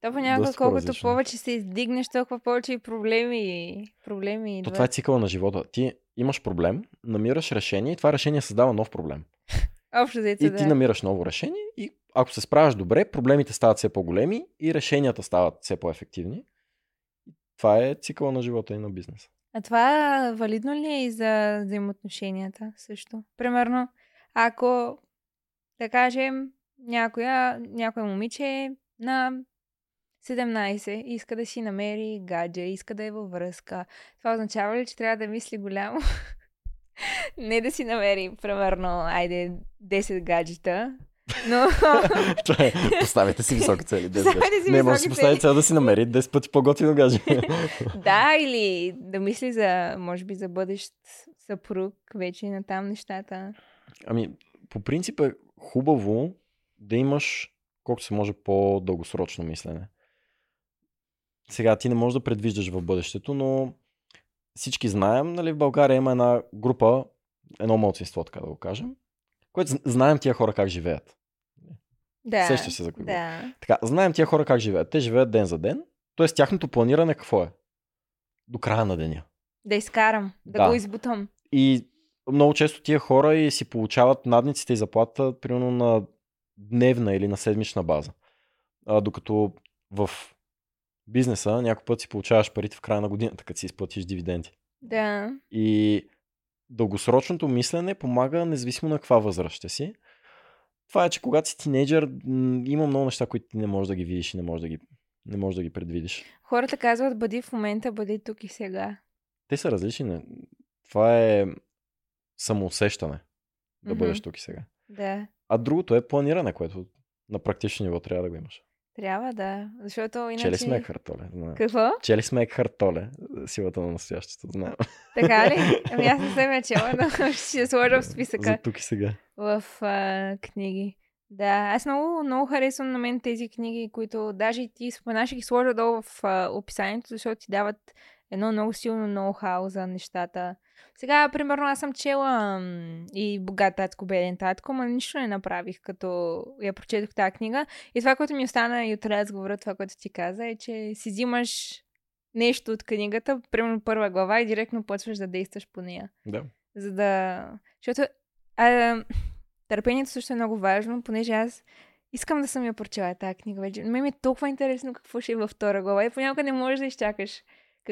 То понякога, колкото повече се издигнеш, толкова повече и проблеми, проблеми То това е цикъла на живота. Ти имаш проблем, намираш решение и това решение създава нов проблем. Общо взето, И да. ти намираш ново решение и ако се справяш добре, проблемите стават все по-големи и решенията стават все по-ефективни. Това е цикъла на живота и на бизнеса. А това валидно ли е и за взаимоотношенията също? Примерно, ако, да кажем, някоя, някоя момиче на 17 иска да си намери гадже, иска да е във връзка. Това означава ли, че трябва да мисли голямо? Не да си намери, примерно, айде, 10 гаджета, но... Това е, поставяте си високи цели. 10 Поставяте гаджета. си Не, може да си постави цел да си намери 10 пъти по-готино гадже. да, или да мисли за, може би, за бъдещ съпруг, вече на там нещата. Ами, по принцип е хубаво да имаш колкото се може по-дългосрочно мислене. Сега ти не можеш да предвиждаш в бъдещето, но всички знаем, нали, в България има една група, едно младсинство, така да го кажем, което зн- знаем тия хора как живеят. Да. Сещаш се за кои Да. Така, знаем тия хора как живеят. Те живеят ден за ден, т.е. тяхното планиране какво е? До края на деня. Да изкарам, да, Да. го избутам. И много често тия хора и си получават надниците и заплата примерно на дневна или на седмична база. А, докато в бизнеса някой път си получаваш парите в края на годината, като си изплатиш дивиденти. Да. И дългосрочното мислене помага независимо на каква възраст ще си. Това е, че когато си тинейджър, има много неща, които не можеш да ги видиш и не можеш да ги, не можеш да ги предвидиш. Хората казват, бъди в момента, бъди тук и сега. Те са различни. Това е самоусещане да Мгм. бъдеш тук и сега. Да. А другото е планиране, което на практично ниво трябва да го имаш. Трябва да. Защото иначе... Чели сме Хартоле. Какво? Чели сме Хартоле. Силата на настоящето. Знаем. Така ли? Ами аз не съм я чела, но ще сложа в За списъка тук и сега. в а, книги. Да, аз много, много харесвам на мен тези книги, които даже и ти споменаш и ги сложа долу в а, описанието, защото ти дават едно много силно ноу-хау за нещата. Сега, примерно, аз съм чела и Богат татко, беден татко, но нищо не направих, като я прочетох тази книга. И това, което ми остана и от разговора, това, което ти каза, е, че си взимаш нещо от книгата, примерно първа глава и директно почваш да действаш по нея. Да. За да... Защото а, търпението също е много важно, понеже аз искам да съм я прочела тази книга вече. Мен ми е толкова интересно какво ще е във втора глава и понякога не можеш да изчакаш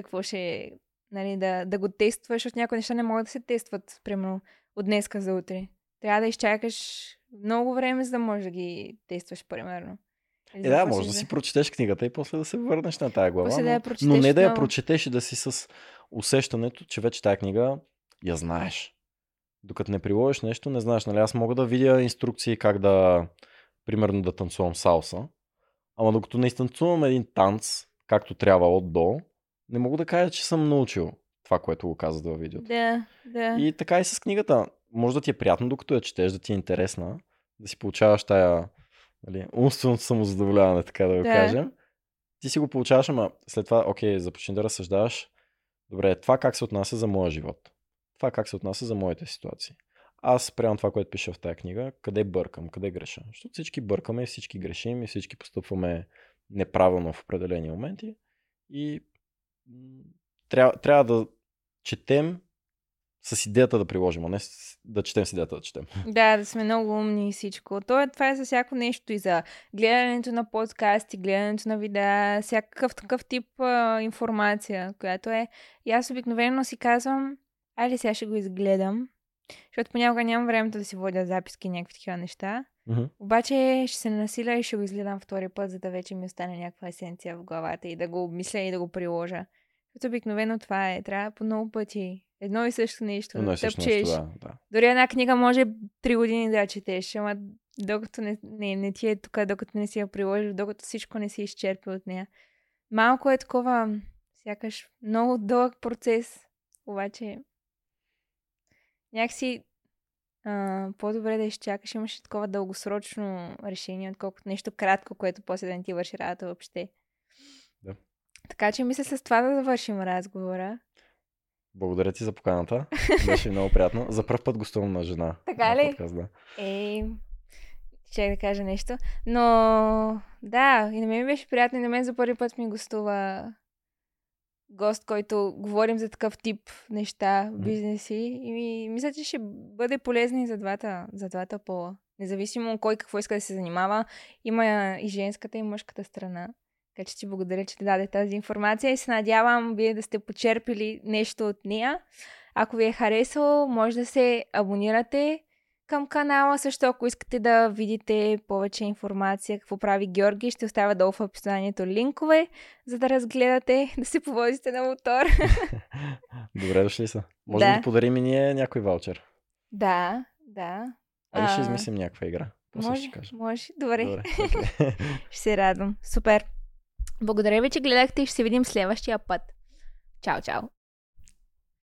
какво ще нали, да, да го тестваш, защото някои неща не могат да се тестват, примерно, от днеска за утре. Трябва да изчакаш много време, за да можеш да ги тестваш, примерно. Или Е, да, може да си прочетеш книгата и после да се върнеш на тая глава. После да но, я но не да я прочетеш и да си с усещането, че вече тая книга я знаеш. Докато не приложиш нещо, не знаеш. Нали? Аз мога да видя инструкции как да, примерно, да танцувам салса. Ама докато не изтанцувам един танц, както трябва от до, не мога да кажа, че съм научил това, което го казват във видеото. Да, да. И така и с книгата. Може да ти е приятно, докато я четеш, да ти е интересна, да си получаваш тая нали, умственото самозадоволяване, така да го Да. кажем. Ти си го получаваш, ама след това, окей, започни да разсъждаваш. Добре, това как се отнася за моя живот? Това как се отнася за моите ситуации? Аз спрямам това, което пиша в тази книга, къде бъркам, къде греша. Защото всички бъркаме, всички грешим и всички постъпваме неправилно в определени моменти. И трябва, трябва да четем с идеята да приложим, а не с- да четем с идеята да четем. Да, да сме много умни и всичко. То е, това е за всяко нещо и за гледането на подкасти, гледането на видеа, всякакъв такъв тип а, информация, която е. И аз обикновено си казвам, айде сега ще го изгледам, защото понякога нямам времето да си водя записки и някакви такива неща. Мгм. Обаче ще се насиля и ще го изгледам втори път, за да вече ми остане някаква есенция в главата и да го обмисля и да го приложа. Защото обикновено това е. Трябва по много пъти Едно и също нещо. Едно и да тъпчеш. да, да. Дори една книга може три години да четеш, ама докато не, не, не ти е тук, докато не си я приложил, докато всичко не си изчерпи от нея. Малко е такова, сякаш много дълъг процес, обаче някакси а, по-добре да изчакаш, имаш такова дългосрочно решение, отколкото нещо кратко, което после да не ти върши работа въобще. Така че мисля с това да завършим разговора. Благодаря ти за поканата. Беше много приятно. За първ път гостувам на жена. Така ли? подкаст, да. Е, ще да кажа нещо. Но да, и на мен беше приятно и на мен за първи път ми гостува гост, който говорим за такъв тип неща, бизнеси. И ми, мисля, че ще бъде полезно и за двата, за двата пола. Независимо кой какво иска да се занимава, има и женската и мъжката страна. Така че ти благодаря, че ти даде тази информация и се надявам вие да сте почерпили нещо от нея. Ако ви е харесало, може да се абонирате към канала. Също ако искате да видите повече информация какво прави Георги, ще оставя долу в описанието линкове, за да разгледате, да се повозите на мотор. Добре дошли са. Може Да. да. да подарим и ние някой ваучер. да, да. Али ще измислим някаква игра. После Може, ще кажа. може. Добре. Добре. Ще се радвам. Супер. Благодаря ви, че гледахте и ще се видим следващия път. Чао, чао.